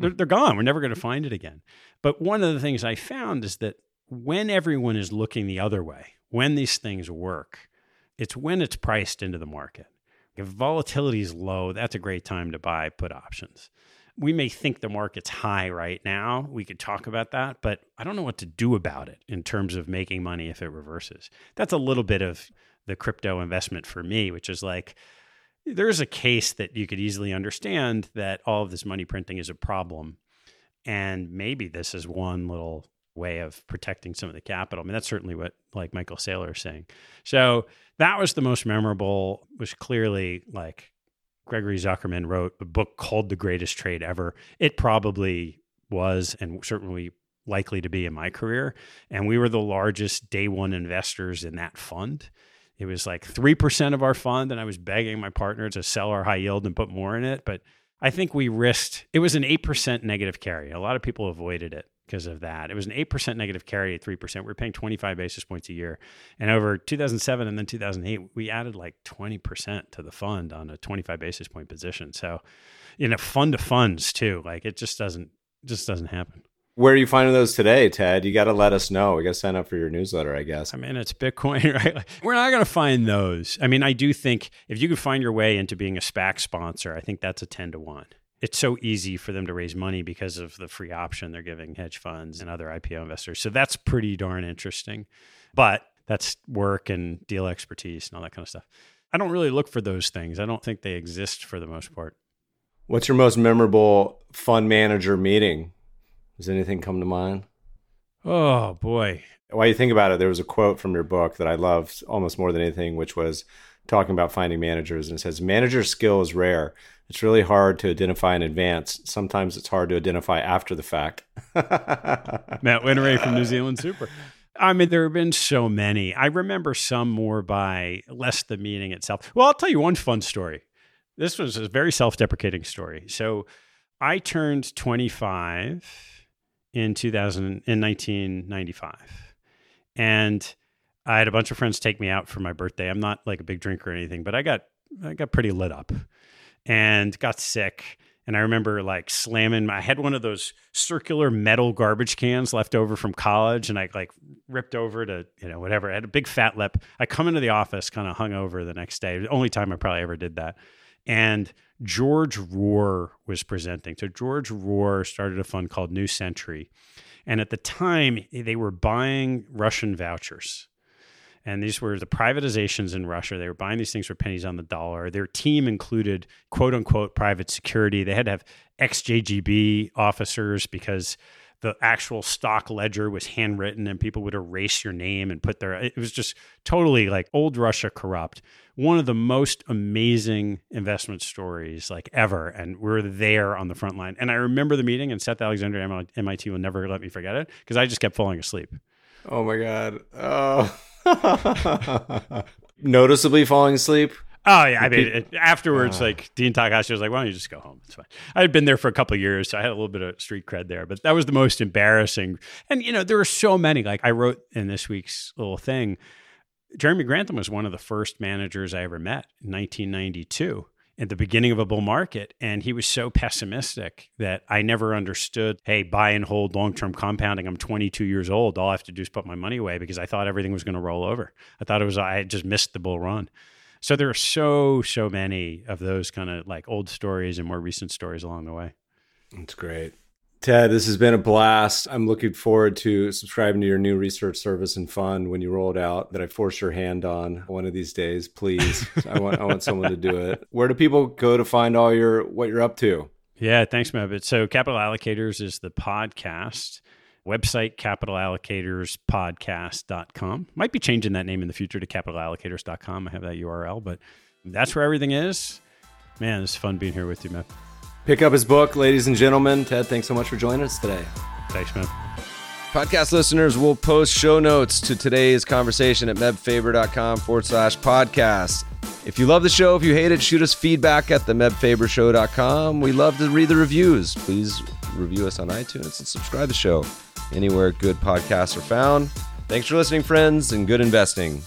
they're, they're gone. We're never going to find it again. But one of the things I found is that when everyone is looking the other way, when these things work, it's when it's priced into the market. If volatility is low, that's a great time to buy put options we may think the market's high right now. We could talk about that, but I don't know what to do about it in terms of making money if it reverses. That's a little bit of the crypto investment for me, which is like there's a case that you could easily understand that all of this money printing is a problem. And maybe this is one little way of protecting some of the capital. I mean, that's certainly what like Michael Saylor is saying. So that was the most memorable, was clearly like Gregory Zuckerman wrote a book called The Greatest Trade Ever. It probably was and certainly likely to be in my career. And we were the largest day one investors in that fund. It was like 3% of our fund. And I was begging my partner to sell our high yield and put more in it. But I think we risked, it was an 8% negative carry. A lot of people avoided it because of that. It was an 8% negative carry at 3%. We were paying 25 basis points a year. And over 2007 and then 2008, we added like 20% to the fund on a 25 basis point position. So, you know, fund to funds too, like it just doesn't, just doesn't happen. Where are you finding those today, Ted? You got to let us know. We got to sign up for your newsletter, I guess. I mean, it's Bitcoin, right? we're not going to find those. I mean, I do think if you could find your way into being a SPAC sponsor, I think that's a 10 to 1 it's so easy for them to raise money because of the free option they're giving hedge funds and other IPO investors. So that's pretty darn interesting. But that's work and deal expertise and all that kind of stuff. I don't really look for those things. I don't think they exist for the most part. What's your most memorable fund manager meeting? Does anything come to mind? Oh boy. While you think about it, there was a quote from your book that I loved almost more than anything, which was talking about finding managers. And it says, Manager skill is rare it's really hard to identify in advance. Sometimes it's hard to identify after the fact. Matt Whineray from New Zealand Super. I mean, there have been so many. I remember some more by less the meeting itself. Well, I'll tell you one fun story. This was a very self deprecating story. So I turned 25 in 2000, in 1995. And I had a bunch of friends take me out for my birthday. I'm not like a big drinker or anything, but I got I got pretty lit up and got sick. And I remember like slamming. I had one of those circular metal garbage cans left over from college, and I like ripped over to you know whatever. I had a big fat lip. I come into the office kind of hung over the next day. The only time I probably ever did that. And George Rohr was presenting. So George Rohr started a fund called New Century, and at the time they were buying Russian vouchers And these were the privatizations in Russia. They were buying these things for pennies on the dollar. Their team included quote unquote private security. They had to have ex KGB officers because the actual stock ledger was handwritten and people would erase your name and put their it was just totally like old russia corrupt. One of the most amazing investment stories like ever and we're there on the front line. And i remember the meeting and seth alexander mit will never let me forget it because i just kept falling asleep. Oh my god. Oh. Noticeably falling asleep Oh yeah, I mean it, afterwards, uh, like Dean Takahashi was like, "Why don't you just go home? It's fine." I had been there for a couple years, so I had a little bit of street cred there. But that was the most embarrassing. And you know, there were so many. Like I wrote in this week's little thing, Jeremy Grantham was one of the first managers I ever met in 1992 at the beginning of a bull market. And he was so pessimistic that I never understood, hey, buy and hold long term compounding. I'm 22 years old. All I have to do is put my money away because I thought everything was going to roll over. I thought it was, I had just missed the bull run. So there are so so many of those kind of like old stories and more recent stories along the way. That's great. Ted, this has been a blast. I'm looking forward to subscribing to your new research service and fund when you roll it out that I force your hand on one of these days, please. I want I want someone to do it. Where do people go to find all your what you're up to? Yeah, thanks, Mevit. So Capital Allocators is the podcast website capitalallocatorspodcast.com might be changing that name in the future to capitalallocators.com i have that url but that's where everything is. Man it's fun being here with you man. Pick up his book ladies and gentlemen. Ted thanks so much for joining us today. Thanks man. Podcast listeners will post show notes to today's conversation at mebfaber.com forward slash podcast. If you love the show if you hate it shoot us feedback at the mebfabershow.com we love to read the reviews. Please review us on itunes and subscribe to the show anywhere good podcasts are found. Thanks for listening, friends, and good investing.